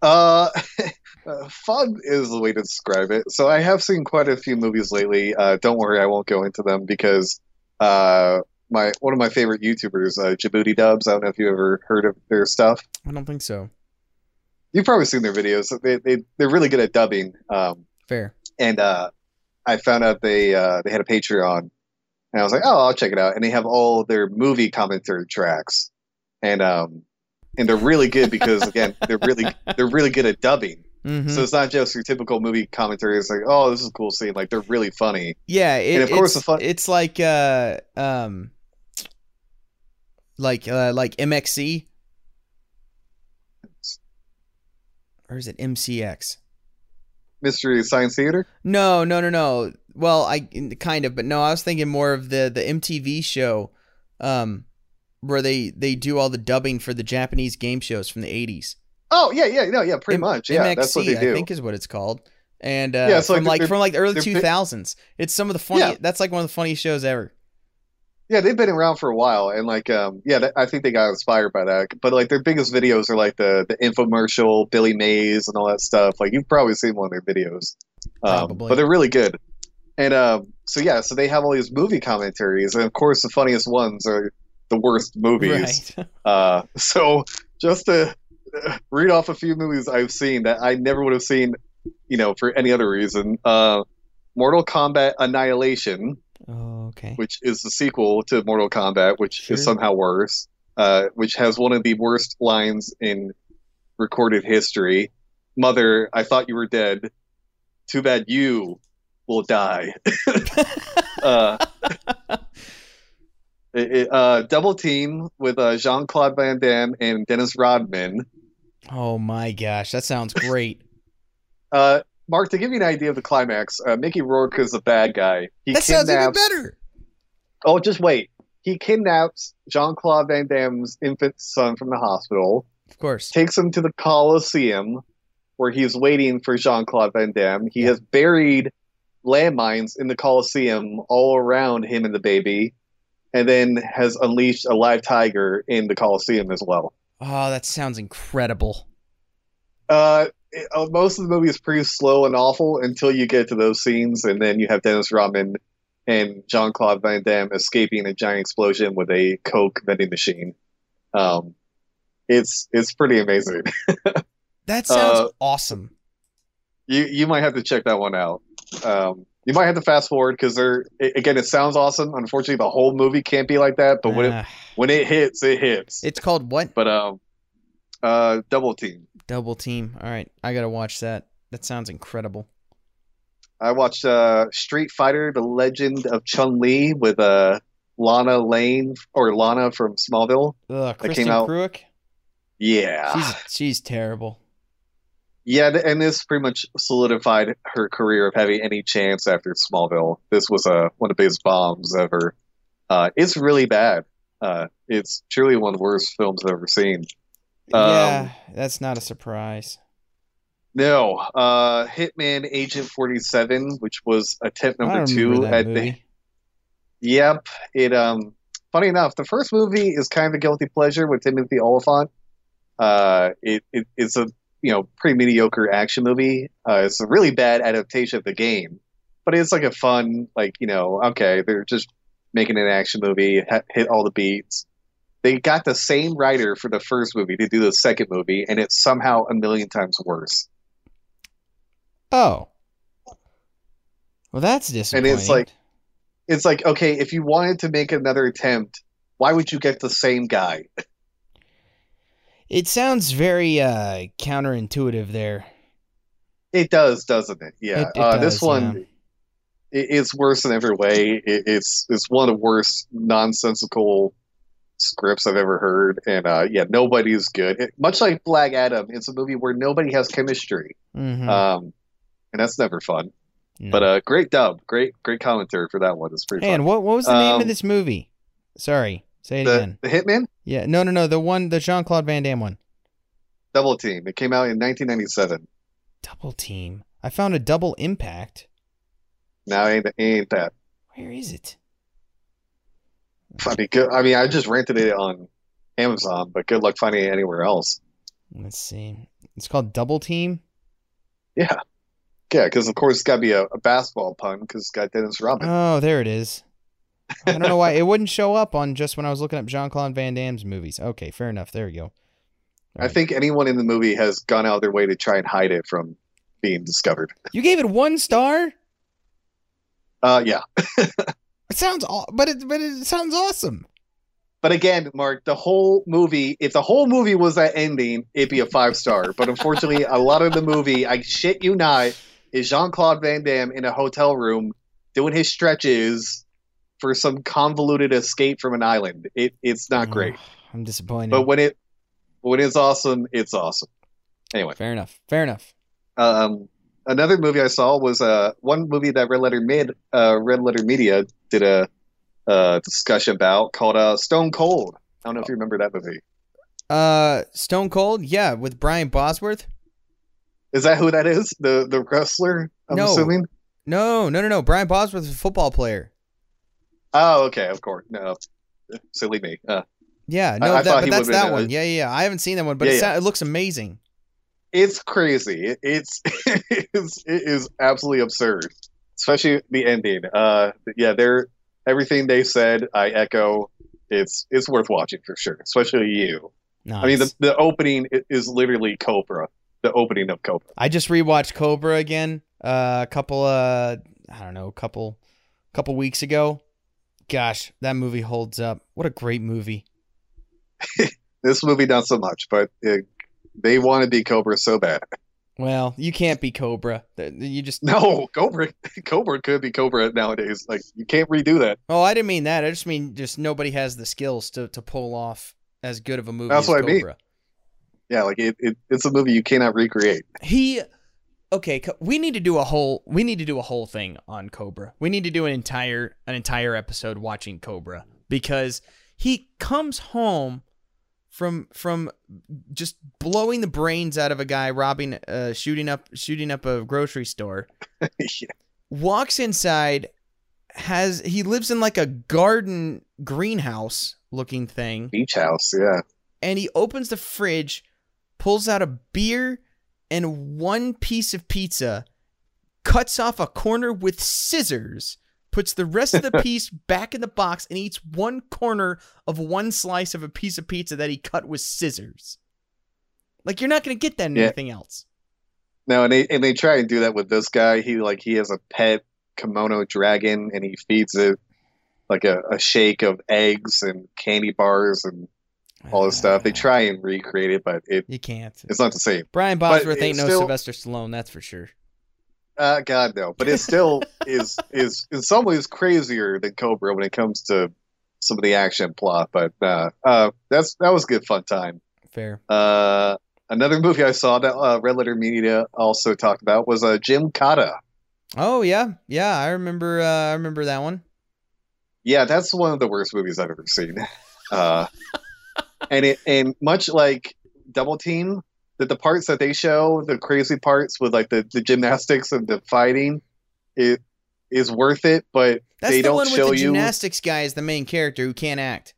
Uh, uh, fun is the way to describe it. So I have seen quite a few movies lately. Uh, don't worry, I won't go into them because uh, my one of my favorite YouTubers, uh, Djibouti Dubs. I don't know if you ever heard of their stuff. I don't think so. You've probably seen their videos. They they they're really good at dubbing. Um, Fair. and uh, I found out they uh, they had a Patreon, and I was like, oh, I'll check it out. And they have all their movie commentary tracks, and um, and they're really good because again, they're really they're really good at dubbing. hmm So it's not just your typical movie commentary. It's like, oh, this is a cool scene. Like they're really funny. yeah, it, and of course it's, the fun- it's like uh um like uh like MXC or is it MCX? Mystery Science Theater. No, no, no, no. Well, I kind of, but no, I was thinking more of the the MTV show, um, where they they do all the dubbing for the Japanese game shows from the eighties. Oh yeah, yeah, no, yeah, pretty M- much. Yeah, MXC, that's what they do. I think is what it's called. And uh, Yeah, like from like they're- from like the early two thousands. It's some of the funny. Yeah. That's like one of the funniest shows ever. Yeah, they've been around for a while, and like, um, yeah, that, I think they got inspired by that. But like, their biggest videos are like the the infomercial, Billy Mays, and all that stuff. Like, you've probably seen one of their videos, um, Probably. but they're really good. And um, so yeah, so they have all these movie commentaries, and of course, the funniest ones are the worst movies. Right. Uh, so just to read off a few movies I've seen that I never would have seen, you know, for any other reason. Uh, Mortal Kombat Annihilation, oh, okay. which is the sequel to Mortal Kombat, which Sure. is somehow worse, uh, which has one of the worst lines in recorded history. Mother, I thought you were dead. Too bad you will die. uh, it, it, uh, double team with uh, Jean Claude Van Damme and Dennis Rodman. oh my gosh, that sounds great. Uh, Mark, to give you an idea of the climax, uh, Mickey Rourke is a bad guy. He that sounds even better. Oh, just wait. He kidnaps Jean Claude Van Damme's infant son from the hospital, Of course. takes him to the Coliseum, where he's waiting for Jean Claude Van Damme. He Yeah. has buried landmines in the Coliseum all around him and the baby, and then has unleashed a live tiger in the Coliseum as well. Oh, that sounds incredible. Uh, it- uh, most of the movie is pretty slow and awful until you get to those scenes, and then you have Dennis Rodman and Jean Claude Van Damme escaping a giant explosion with a Coke vending machine. Um, it's it's pretty amazing. That sounds Uh, awesome. you you might have to check that one out. Um, you might have to fast forward because they're again it sounds awesome. Unfortunately, the whole movie can't be like that. But when it when it hits, it hits. it's called what? but um, uh, double team. Double Team. All right, I gotta watch that. That sounds incredible. I watched uh, Street Fighter: The Legend of Chun Li with uh, Lana Lane or Lana from Smallville. Ugh, came Kristin out- Kreuk. Yeah, She's she's terrible. yeah, and this pretty much solidified her career of having any chance after Smallville. This was uh, one of the biggest bombs ever. Uh, it's really bad. Uh, it's truly one of the worst films I've ever seen. Um, yeah, that's not a surprise. No, uh, Hitman Agent Forty Seven, which was attempt number two at the. Yep. It um funny enough, the first movie is kind of a guilty pleasure with Timothy Olyphant. Uh it, it it's a you know pretty mediocre action movie. Uh it's a really bad adaptation of the game. But it's like a fun like, you know, okay, they're just making an action movie, ha- hit all the beats. They got the same writer for the first movie to do the second movie and it's somehow a million times worse. Oh. Well, that's disappointing. And it's like- It's like, okay, if you wanted to make another attempt, why would you get the same guy? It sounds very uh, counterintuitive there. It does, doesn't it? Yeah. It- it uh, this one, yeah. it, it's worse in every way. It, it's it's one of the worst nonsensical scripts I've ever heard, and uh, yeah, nobody's good. It, much like Black Adam, it's a movie where nobody has chemistry, Mhm. um, and that's never fun. No. But uh, great dub, great great commentary for that one. It's pretty and what what was the name Um, of this movie? Sorry, say it The, again. the Hitman Yeah, no, no, no, the one, the Jean Claude Van Damme one. Double Team. It came out in 1997. Double Team. I found a Double Impact. Now ain't ain't that Where is it? Funny? Good. I mean, I just rented it on Amazon, but good luck finding it anywhere else. Let's see. It's called Double Team. Yeah, yeah, because of course it's got to be a, a basketball pun because it's got Dennis Rodman. Oh, there it is. I don't know why it wouldn't show up on just when I was looking up Jean Claude Van Damme's movies. Okay, fair enough. There we go. I think anyone in the movie has gone out of their way to try and hide it from being discovered. you gave it one star. Uh, yeah, It sounds, but it, but it sounds awesome. but again, Mark, the whole movie, if the whole movie was that ending, it'd be a five star. But unfortunately, a lot of the movie, I shit you not, is Jean Claude Van Damme in a hotel room doing his stretches for some convoluted escape from an island. It it's not great, Oh, I'm disappointed. but when it when it's awesome, it's awesome. Anyway. fair enough. Fair enough. Um, another movie I saw was uh, one movie that Red Letter Mid, uh, Red Letter Media did a uh, discussion about called uh, Stone Cold. I don't know if you remember that movie. Uh, Stone Cold, yeah, with Brian Bosworth. Is that who that is? The the wrestler? I'm No. assuming. No, no, no, no. Brian Bosworth is a football player. Oh, okay, of course. No, silly me. Uh, Yeah, no, I- I that, but that's that one. Yeah, yeah, yeah. I haven't seen that one, but Yeah, it, yeah. it looks amazing. it's crazy. It, it's it is it is absolutely absurd, especially the ending. Uh, yeah, they're everything they said. I echo. It's it's worth watching for sure, especially you. Nice. I mean, the, the opening is literally Cobra. The opening of Cobra. I just rewatched Cobra again uh, a couple uh I don't know, a couple couple weeks ago. Gosh, that movie holds up. What a great movie. This movie, not so much, but it, they want to be Cobra so bad. Well, you can't be Cobra. You just No, Cobra, Cobra could be Cobra nowadays. Like you can't redo that. Oh, I didn't mean that. I just mean just nobody has the skills to to pull off as good of a movie That's as what I mean. Yeah, like it, it, it's a movie you cannot recreate. He okay, we need to do a whole we need to do a whole thing on Cobra. We need to do an entire an entire episode watching Cobra because he comes home from from just blowing the brains out of a guy robbing uh shooting up shooting up a grocery store. Yeah. Walks inside has he lives in like a garden greenhouse looking thing Beach House, yeah. and he opens the fridge, pulls out a beer and one piece of pizza, cuts off a corner with scissors, puts the rest of the piece back in the box, and eats one corner of one slice of a piece of pizza that he cut with scissors. Like you're not gonna get that in Yeah. anything else. No, and they and they try and do that with this guy. He like he has a pet kimono dragon, and he feeds it like a, a shake of eggs and candy bars and all this stuff. They try and recreate it, but it You can't. it's not the same. Brian Bosworth ain't no still- Sylvester Stallone, that's for sure. Uh, God no, but it still is is in some ways crazier than Cobra when it comes to some of the action plot. But uh, uh, that's that was a good fun time. Fair. Uh, another movie I saw that uh, Red Letter Media also talked about was uh, Gymkata. Oh yeah, yeah. I remember. Uh, I remember that one. Yeah, that's one of the worst movies I've ever seen. Uh, and it and much like Double Team, that the parts that they show, the crazy parts with like the, the gymnastics and the fighting, it is worth it. But That's they the don't one with show the you. gymnastics guy is the main character who can't act.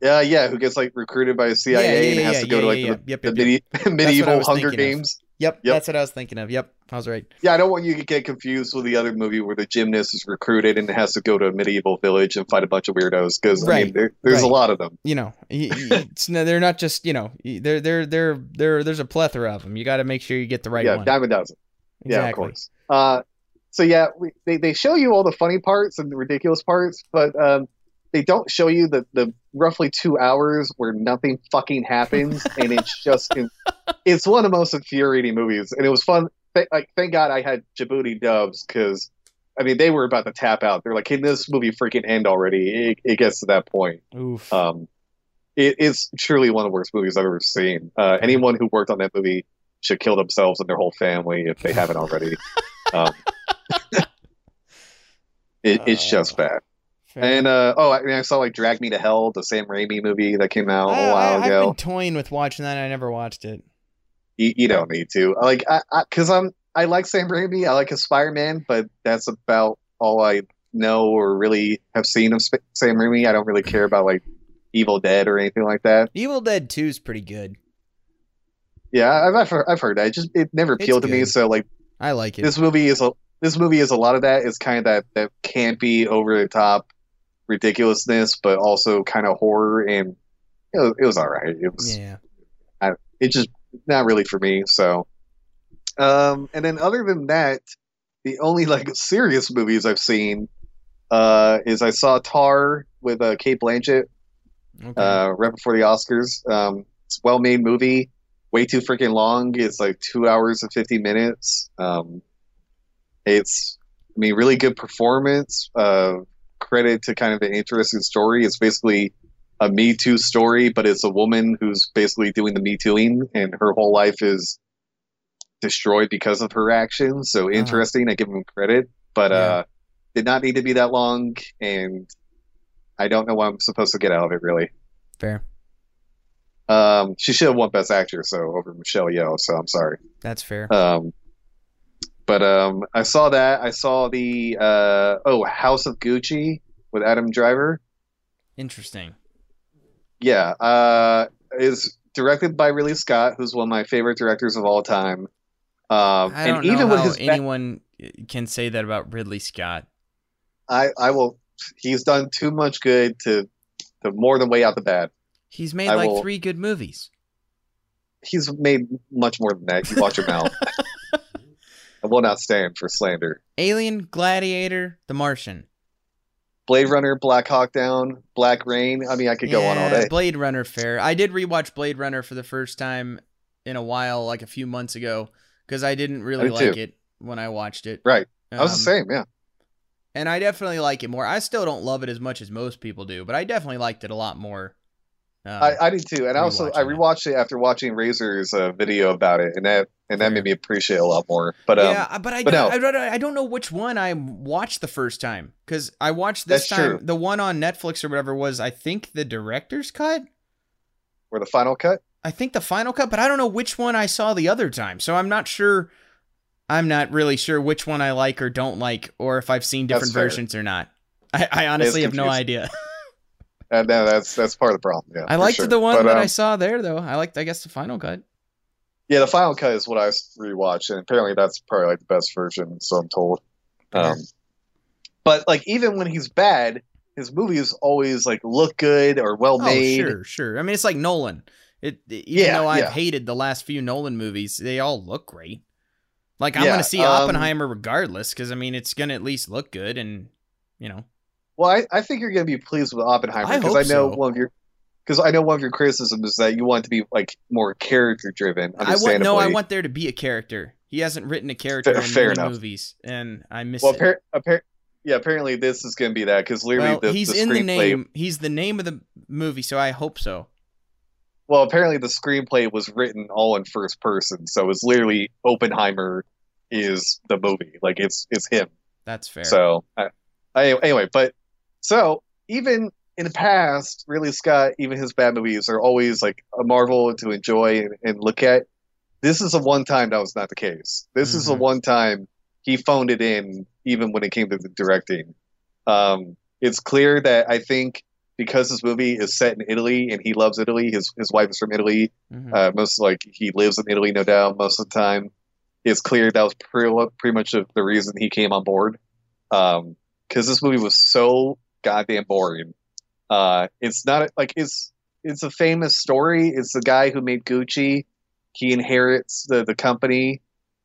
Yeah, yeah, who gets like recruited by the CIA yeah, yeah, and has yeah, to go to like the. Yep, the yep, yep. medi- medieval Hunger. Games. Yep, Yep. that's what I was thinking of. Yep, I was right. Yeah, I don't want you to get confused with the other movie where the gymnast is recruited and has to go to a medieval village and fight a bunch of weirdos because I mean, Right, there, there's a lot of them. You know, y- y- it's, no, they're not just you know, they're they're they're they're there's a plethora of them. You got to make sure you get the right yeah, one. a dozen. Yeah, of course. Uh, so yeah, we, they they show you all the funny parts and the ridiculous parts, but um, they don't show you the the roughly two hours where nothing fucking happens, and it's just it's one of the most infuriating movies, and it was fun. Th- like, thank God I had Djibouti dubs because. I mean, they were about to tap out. They're like, "Can this movie freaking end already?" It, it gets to that point. Oof. Um, it is truly one of the worst movies I've ever seen. Uh, anyone who worked on that movie should kill themselves and their whole family if they haven't already. um, it, it's just bad. Fair. And uh, oh, I, mean, I saw like Drag Me to Hell, the Sam Raimi movie that came out I, a while I, ago. I've been toying with watching that. I never watched it. You, you don't need to like, I, because I'm I like Sam Raimi. I like his Spider-Man, but that's about all I know or really have seen of Sp- Sam Raimi. I don't really care about like Evil Dead or anything like that. Evil Dead Two is pretty good. Yeah, I've I've heard, I've heard that. It just it never appealed to me. So like I like it. this movie is a this movie is a lot of that. It's kind of that that campy, over the top ridiculousness, but also kind of horror, and it was, it was all right. It was yeah. it just not really for me. So, um, and then other than that, the only like serious movies I've seen uh, is I saw Tar with uh, Cate Blanchett Okay. uh, right before the Oscars. Um, it's a well made movie, way too freaking long. It's like two hours and 50 minutes. Um, it's, I mean, really good performance. Uh, credit to kind of an interesting story. It's basically a Me Too story, but it's a woman who's basically doing the Me Tooing, and her whole life is destroyed because of her actions. So interesting. I give him credit, but Yeah. uh, did not need to be that long, and I don't know what I'm supposed to get out of it really. Fair. Um, she should have won Best Actress so over Michelle Yeoh. So I'm sorry. That's fair. Um, but um, I saw that. I saw the uh, oh House of Gucci with Adam Driver. Interesting. Yeah, uh, is directed by Ridley Scott, who's one of my favorite directors of all time. Um, I don't and know even with how ba- anyone can say that about Ridley Scott. I I will. He's done too much good to to more than weigh out the bad. He's made I like will- three good movies. He's made much more than that. You watch your mouth. I will not stand for slander. Alien, Gladiator, The Martian. Blade Runner, Black Hawk Down, Black Rain. I mean, I could go on all day. Blade Runner, fair. I did rewatch Blade Runner for the first time in a while, like a few months ago, because I didn't really did like too. it when I watched it. Right. I was the Um, same. Yeah. and I definitely like it more. I still don't love it as much as most people do, but I definitely liked it a lot more. Um, I, I did too, and I also I rewatching it. rewatched it after watching Razor's uh, video about it, and that and that made me appreciate it a lot more. But um, yeah, but I, but no. I, don't, I don't know which one I watched the first time because I watched this That's time true. the one on Netflix or whatever was I think the director's cut. or the final cut, I think the final cut, but I don't know which one I saw the other time. So I'm not sure. I'm not really sure which one I like or don't like, or if I've seen That's different fair. versions or not. I, I honestly have no idea. and no, that's that's part of the problem. Yeah, I liked sure. the one But, that um, I saw there, though. I liked, I guess, the final cut. Yeah, the final cut is what I rewatched, and apparently that's probably like the best version, so I'm told. Um, but like even when he's bad, his movies always like look good or well Oh, made. sure, sure. I mean, it's like Nolan. It even Yeah, though I've yeah. hated the last few Nolan movies, they all look great. Like I'm Yeah, gonna see um, Oppenheimer regardless, because I mean, it's gonna at least look good, and you know, Well, I, I think you're gonna be pleased with Oppenheimer because hope I, know so. one of your because I know one of your criticisms is that you want it to be like more character driven. I want no, I want there to be a character. He hasn't written a character Fair- in fair many enough. movies, and I miss Well, it. appar- appar- yeah, apparently this is going to be that because literally well, the, he's the in the screenplay. name. He's the name of the movie, so I hope so. Well, apparently the screenplay was written all in first person, so it's literally Oppenheimer is the movie, like it's it's him. That's fair. So, I, I, anyway, but so even in the past, Ridley Scott, even his bad movies are always like a marvel to enjoy and, and look at. This is a one time that was not the case. This is a Mhm. one time he phoned it in, even when it came to the directing. Um, it's clear that I think because this movie is set in Italy and he loves Italy, his his wife is from Italy. Mhm. Uh, most like he lives in Italy, no doubt, most of the time. It's clear that was pretty, pretty much the the reason he came on board. Um, because this movie was so goddamn boring. Uh, it's not like it's it's a famous story. It's the guy who made Gucci. He inherits the the company,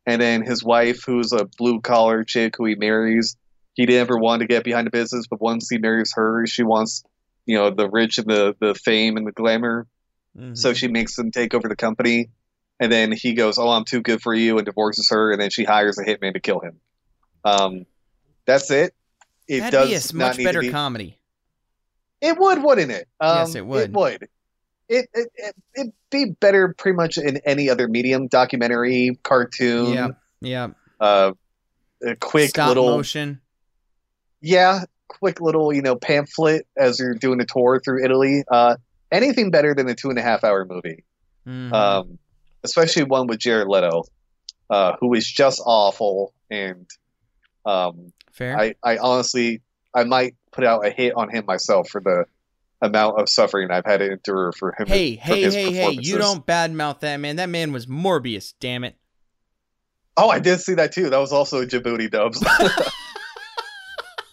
and then his wife, who's a blue collar chick who he marries. He never wanted to get behind the business, but once he marries her, she wants you know the rich and the the fame and the glamour. Mhm. So she makes him take over the company, and then he goes, "Oh, I'm too good for you," and divorces her, and then she hires a hitman to kill him. Um, that's it. It That'd does be a much need better be- comedy. It would, wouldn't it? Um, Yes, it would. It would. It, it, it it'd be better pretty much in any other medium, documentary, cartoon, Yeah, yeah. uh, a quick Stop little, motion. yeah, quick little, you know, pamphlet as you're doing a tour through Italy. Uh, anything better than a two and a half hour movie, Mhm. um, especially one with Jared Leto, uh, who is just awful. And um, Fair. I, I honestly, I might put out a hit on him myself for the amount of suffering I've had to endure for him. hey, from hey, his hey, hey! You don't badmouth that man. That man was Morbius. Damn it. Oh, I did see that too. That was also Djibouti dubs.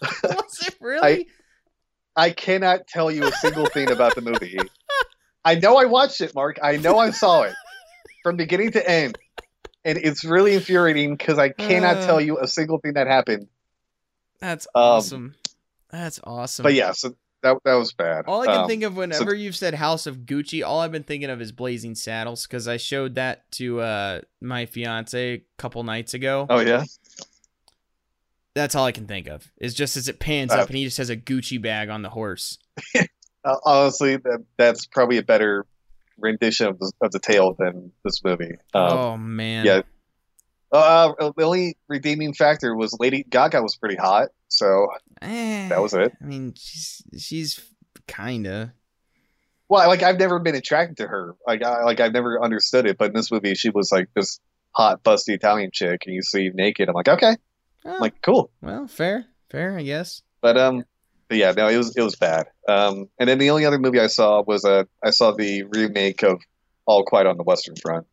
was it really? I cannot tell you a single thing about the movie. I know I watched it, Mark. I know I saw it from beginning to end. And it's really infuriating because I cannot Uh. tell you a single thing that happened. That's Um, awesome. That's awesome. But yeah, so that that was bad. All I can Um, think of whenever you've said House of Gucci, all I've been thinking of is Blazing Saddles because I showed that to uh, my fiance a couple nights ago. Oh yeah, That's all I can think of. Is just as it pans Uh, up and he just has a Gucci bag on the horse. uh, honestly, that, that's probably a better rendition of the, of the tale than this movie. Um, oh man. yeah. Uh, the only redeeming factor was Lady Gaga was pretty hot, so Eh, that was it. I mean, she's she's kinda. Well, like I've never been attracted to her. Like I like I've never understood it. But in this movie, she was like this hot, busty Italian chick, and you see naked. I'm like, okay, Oh, I'm like cool. well, fair, fair, I guess. But um, but yeah, no, it was it was bad. Um, and then the only other movie I saw was uh, I saw the remake of All Quiet on the Western Front.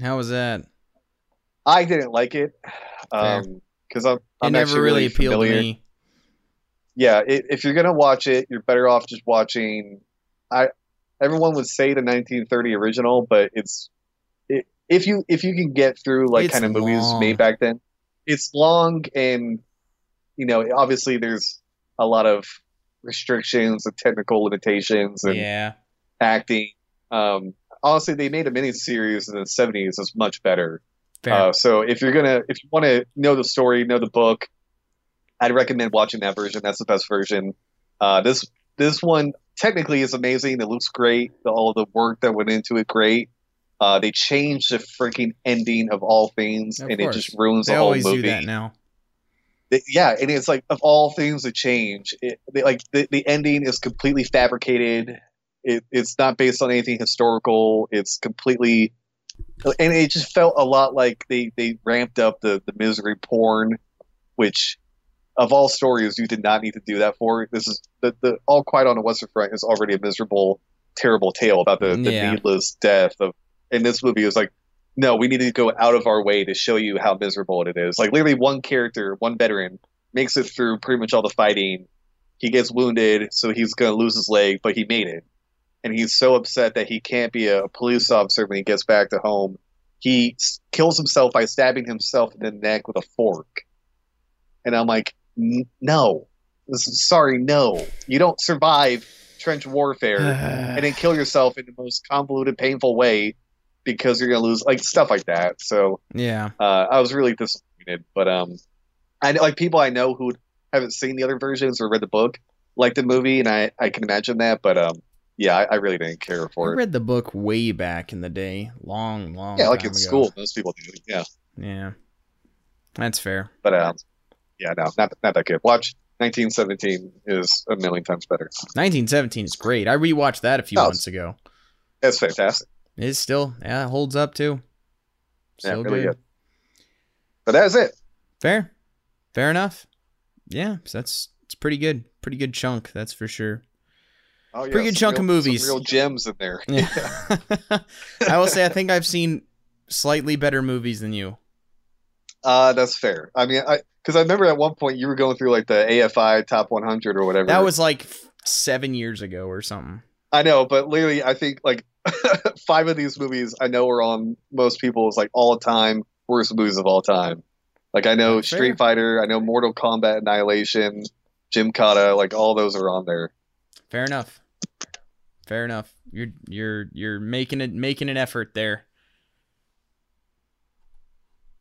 How was that? I didn't like it. Um, because I'm It I'm never really really appealed familiar. to me. yeah, i if you're gonna watch it, you're better off just watching. I everyone would say the 1930 original, but it's it, if you if you can get through like It's kind of movies made back then, it's long and you know obviously there's a lot of restrictions and technical limitations and Yeah. acting. Um, honestly, they made a miniseries in the 70s that's much better. Uh, so if you're gonna, if you want to know the story, know the book, I'd recommend watching that version. That's the best version. Uh, this this one technically is amazing. It looks great. The, all the work that went into it, great. Uh, they changed the freaking ending of all things, Of and course. it just ruins they the whole always movie. do that now. Yeah, and it's like of all things to change, it, they, like the, the ending is completely fabricated. It, it's not based on anything historical. It's completely, and it just felt a lot like they they ramped up the the misery porn, which of all stories you did not need to do that for. This is the the All Quiet on the Western Front is already a miserable, terrible tale about the, the Yeah. needless death of. And this movie is like no, we need to go out of our way to show you how miserable it is. Like literally one character, one veteran, makes it through pretty much all the fighting. He gets wounded, so he's gonna lose his leg, but he made it. And he's so upset that he can't be a police officer when he gets back to home. He s- kills himself by stabbing himself in the neck with a fork. And I'm like, "N- no. Is, sorry, no. You don't survive trench warfare and then kill yourself in the most convoluted, painful way because you're gonna lose like stuff like that. So yeah. uh, I was really disappointed. But um, I know like people I know who haven't seen the other versions or read the book like the movie, and I I can imagine that. But um, yeah, I, I really didn't care I for it. I read the book way back in the day, long, long. Yeah, like in ago. school, most people do. Yeah, Yeah, that's fair. but um, yeah, no, not not that good. Watch 1917 is a million times better. 1917 is great. I rewatched that a few Oh, months ago. That's fantastic. It's still, yeah, it holds up too. Yeah, Still really good. good. But that's it. Fair, fair enough. Yeah, so that's it's pretty good. Pretty good chunk, that's for sure. Oh, yeah, Pretty good chunk of real- some movies. real gems in there. Yeah. I will say I think I've seen slightly better movies than you. Uh, that's fair. I mean, I because I remember at one point you were going through like the AFI top 100 or whatever. That was like seven years ago or something. I know, but literally, I think like five of these movies I know are on most people's like all time worst movies of all time. Like I know That's fair. Street Fighter, I know Mortal Kombat Annihilation, Gymkata, like all those are on there. Fair enough. Fair enough. You're you're you're making it making an effort there.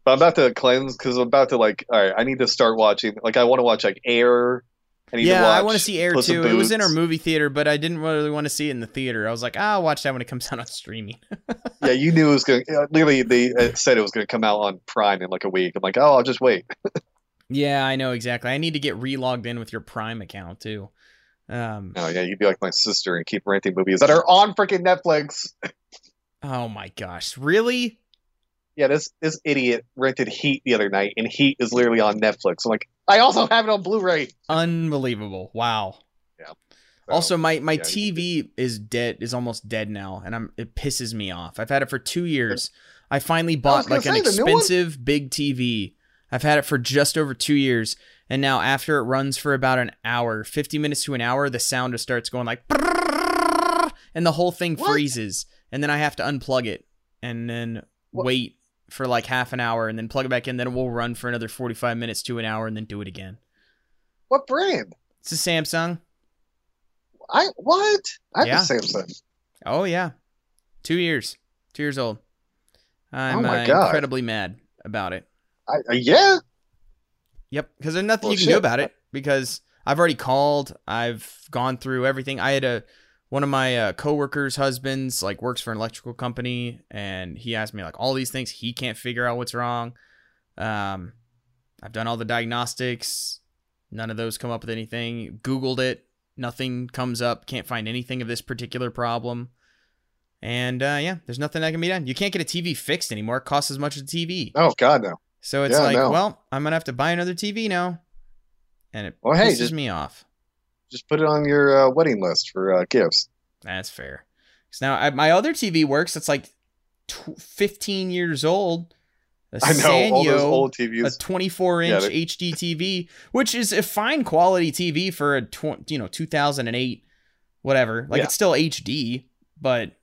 But I'm about to cleanse because I'm about to like. All right, I need to start watching. Like, I want to watch like Air. I Yeah, I want to see Air Puss too. It was in our movie theater, but I didn't really want to see it in the theater. I was like, ah, I'll watch that when it comes out on streaming. Yeah, you knew it was going. to Literally, they uh, said it was going to come out on Prime in like a week. I'm like, oh, I'll just wait. yeah, I know exactly. I need to get re-logged in with your Prime account too. Um, Oh yeah, you'd be like my sister and keep renting movies that are on freaking Netflix. oh my gosh, really? Yeah, this this idiot rented Heat the other night, and Heat is literally on Netflix. I'm like, I also have it on Blu-ray. Unbelievable! Wow. So, Also, my my yeah, TV is dead. Is almost dead now, and I'm it pisses me off. I've had it for two years. I finally bought gonna like an say, one? expensive big TV. I've had it for just over two years, and now after it runs for about an hour, fifty minutes to an hour, the sound just starts going like, and the whole thing What? freezes, and then I have to unplug it and then What? wait for like half an hour, and then plug it back in. Then it will run for another forty-five minutes to an hour, and then do it again. what brand? It's a Samsung. I what? I have Yeah. a Samsung. Oh yeah, two years, two years old. I'm Oh my uh, God. incredibly mad about it. I, uh, yeah. Yep, because there's nothing Well, you can do about it. Because I've already called, I've gone through everything. I had a one of my uh, coworkers' husbands like works for an electrical company, and he asked me like all these things. He can't figure out what's wrong. Um, I've done all the diagnostics. None of those come up with anything. Googled it. Nothing comes up. Can't find anything of this particular problem. And uh, yeah, there's nothing that can be done. You can't get a TV fixed anymore. It costs as much as a TV. Oh God, no. So it's Yeah, like, no. well, I'm gonna have to buy another TV now, and it Well, hey, pisses just- me off. Just put it on your uh, wedding list for uh, gifts. That's fair. 'Cause now I, my other TV works. It's like tw- 15 years old. A I know all those Sanyo, old a TVs. 24 Yeah, inch they're- HD TV, which is a fine quality TV for a tw- you know 2008, whatever. Like Yeah. it's still HD, but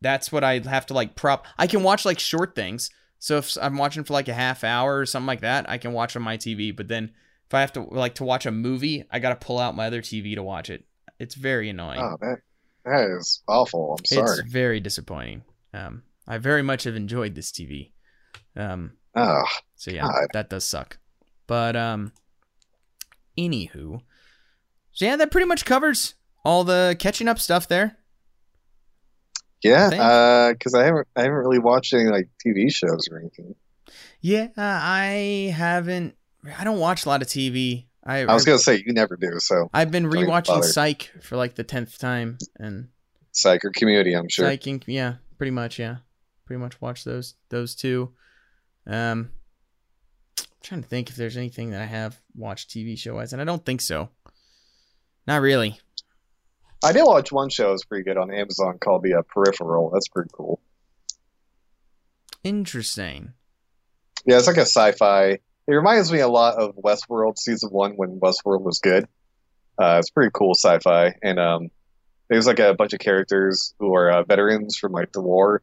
that's what I have to like prop. I can watch like short things. So if I'm watching for like a half hour or something like that, I can watch on my TV. But then if I have to like to watch a movie, I gotta pull out my other TV to watch it. It's very annoying. oh, that that is awful. I'm sorry. It's very disappointing. Um, I very much have enjoyed this TV. Um, Oh, so yeah, God. that does suck. But um, anywho, so yeah, that pretty much covers all the catching up stuff there. Yeah. think. Uh, because I haven't I haven't really watched any like TV shows or anything. Yeah, uh, I haven't. I don't watch a lot of TV. I I was gonna say you never do. So I've been rewatching. Psych for like the tenth time, and Psych or Community, I'm sure. Psych, yeah, pretty much, yeah, pretty much watch those those two. Um, I'm trying to think if there's anything that I have watched TV show wise, and I don't think so. Not really. I did watch one show. It was pretty good on Amazon called The uh, Peripheral. That's pretty cool. Interesting. Yeah, it's like a sci-fi. It reminds me a lot of Westworld season one when Westworld was good. Uh, it's pretty cool sci-fi, and um, there's like a bunch of characters who are uh, veterans from like the war,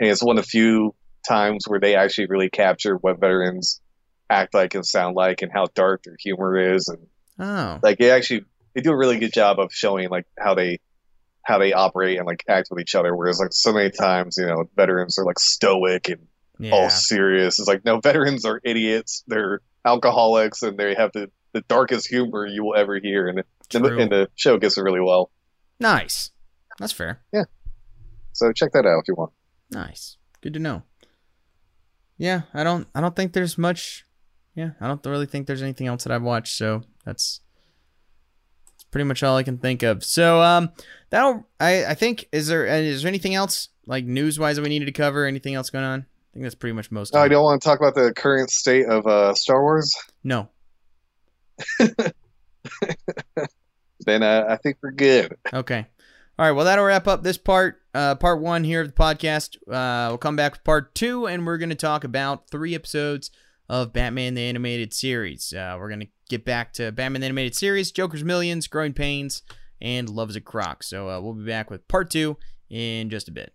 and it's one of the few times where they actually really capture what veterans act like and sound like, and how dark their humor is, and Oh, like it actually they do a really good job of showing like how they how they operate and like act with each other. Whereas like so many times, you know, veterans are like stoic and yeah. all serious. It's like no, veterans are idiots. They're alcoholics, and they have the, the darkest humor you will ever hear. And, the, and the show gets it really well. Nice. That's fair. Yeah. So check that out if you want. Nice. Good to know. Yeah, I don't I don't think there's much yeah, I don't really think there's anything else that I've watched, so that's pretty much all I can think of. So um that'll I I think is there uh, there anything else like news wise that we needed to cover? Anything else going on? I think that's pretty much most of I don't want to talk about the current state of uh, Star Wars. No. Then uh, I think we're good. Okay. All right. Well, that'll wrap up this part, uh, part one here of the podcast. Uh, we'll come back with part two, and we're going to talk about three episodes of Batman the Animated Series. Uh, we're going to get back to Batman the Animated Series, Joker's Millions, Growing Pains, and Loves a Croc. So uh, we'll be back with part two in just a bit.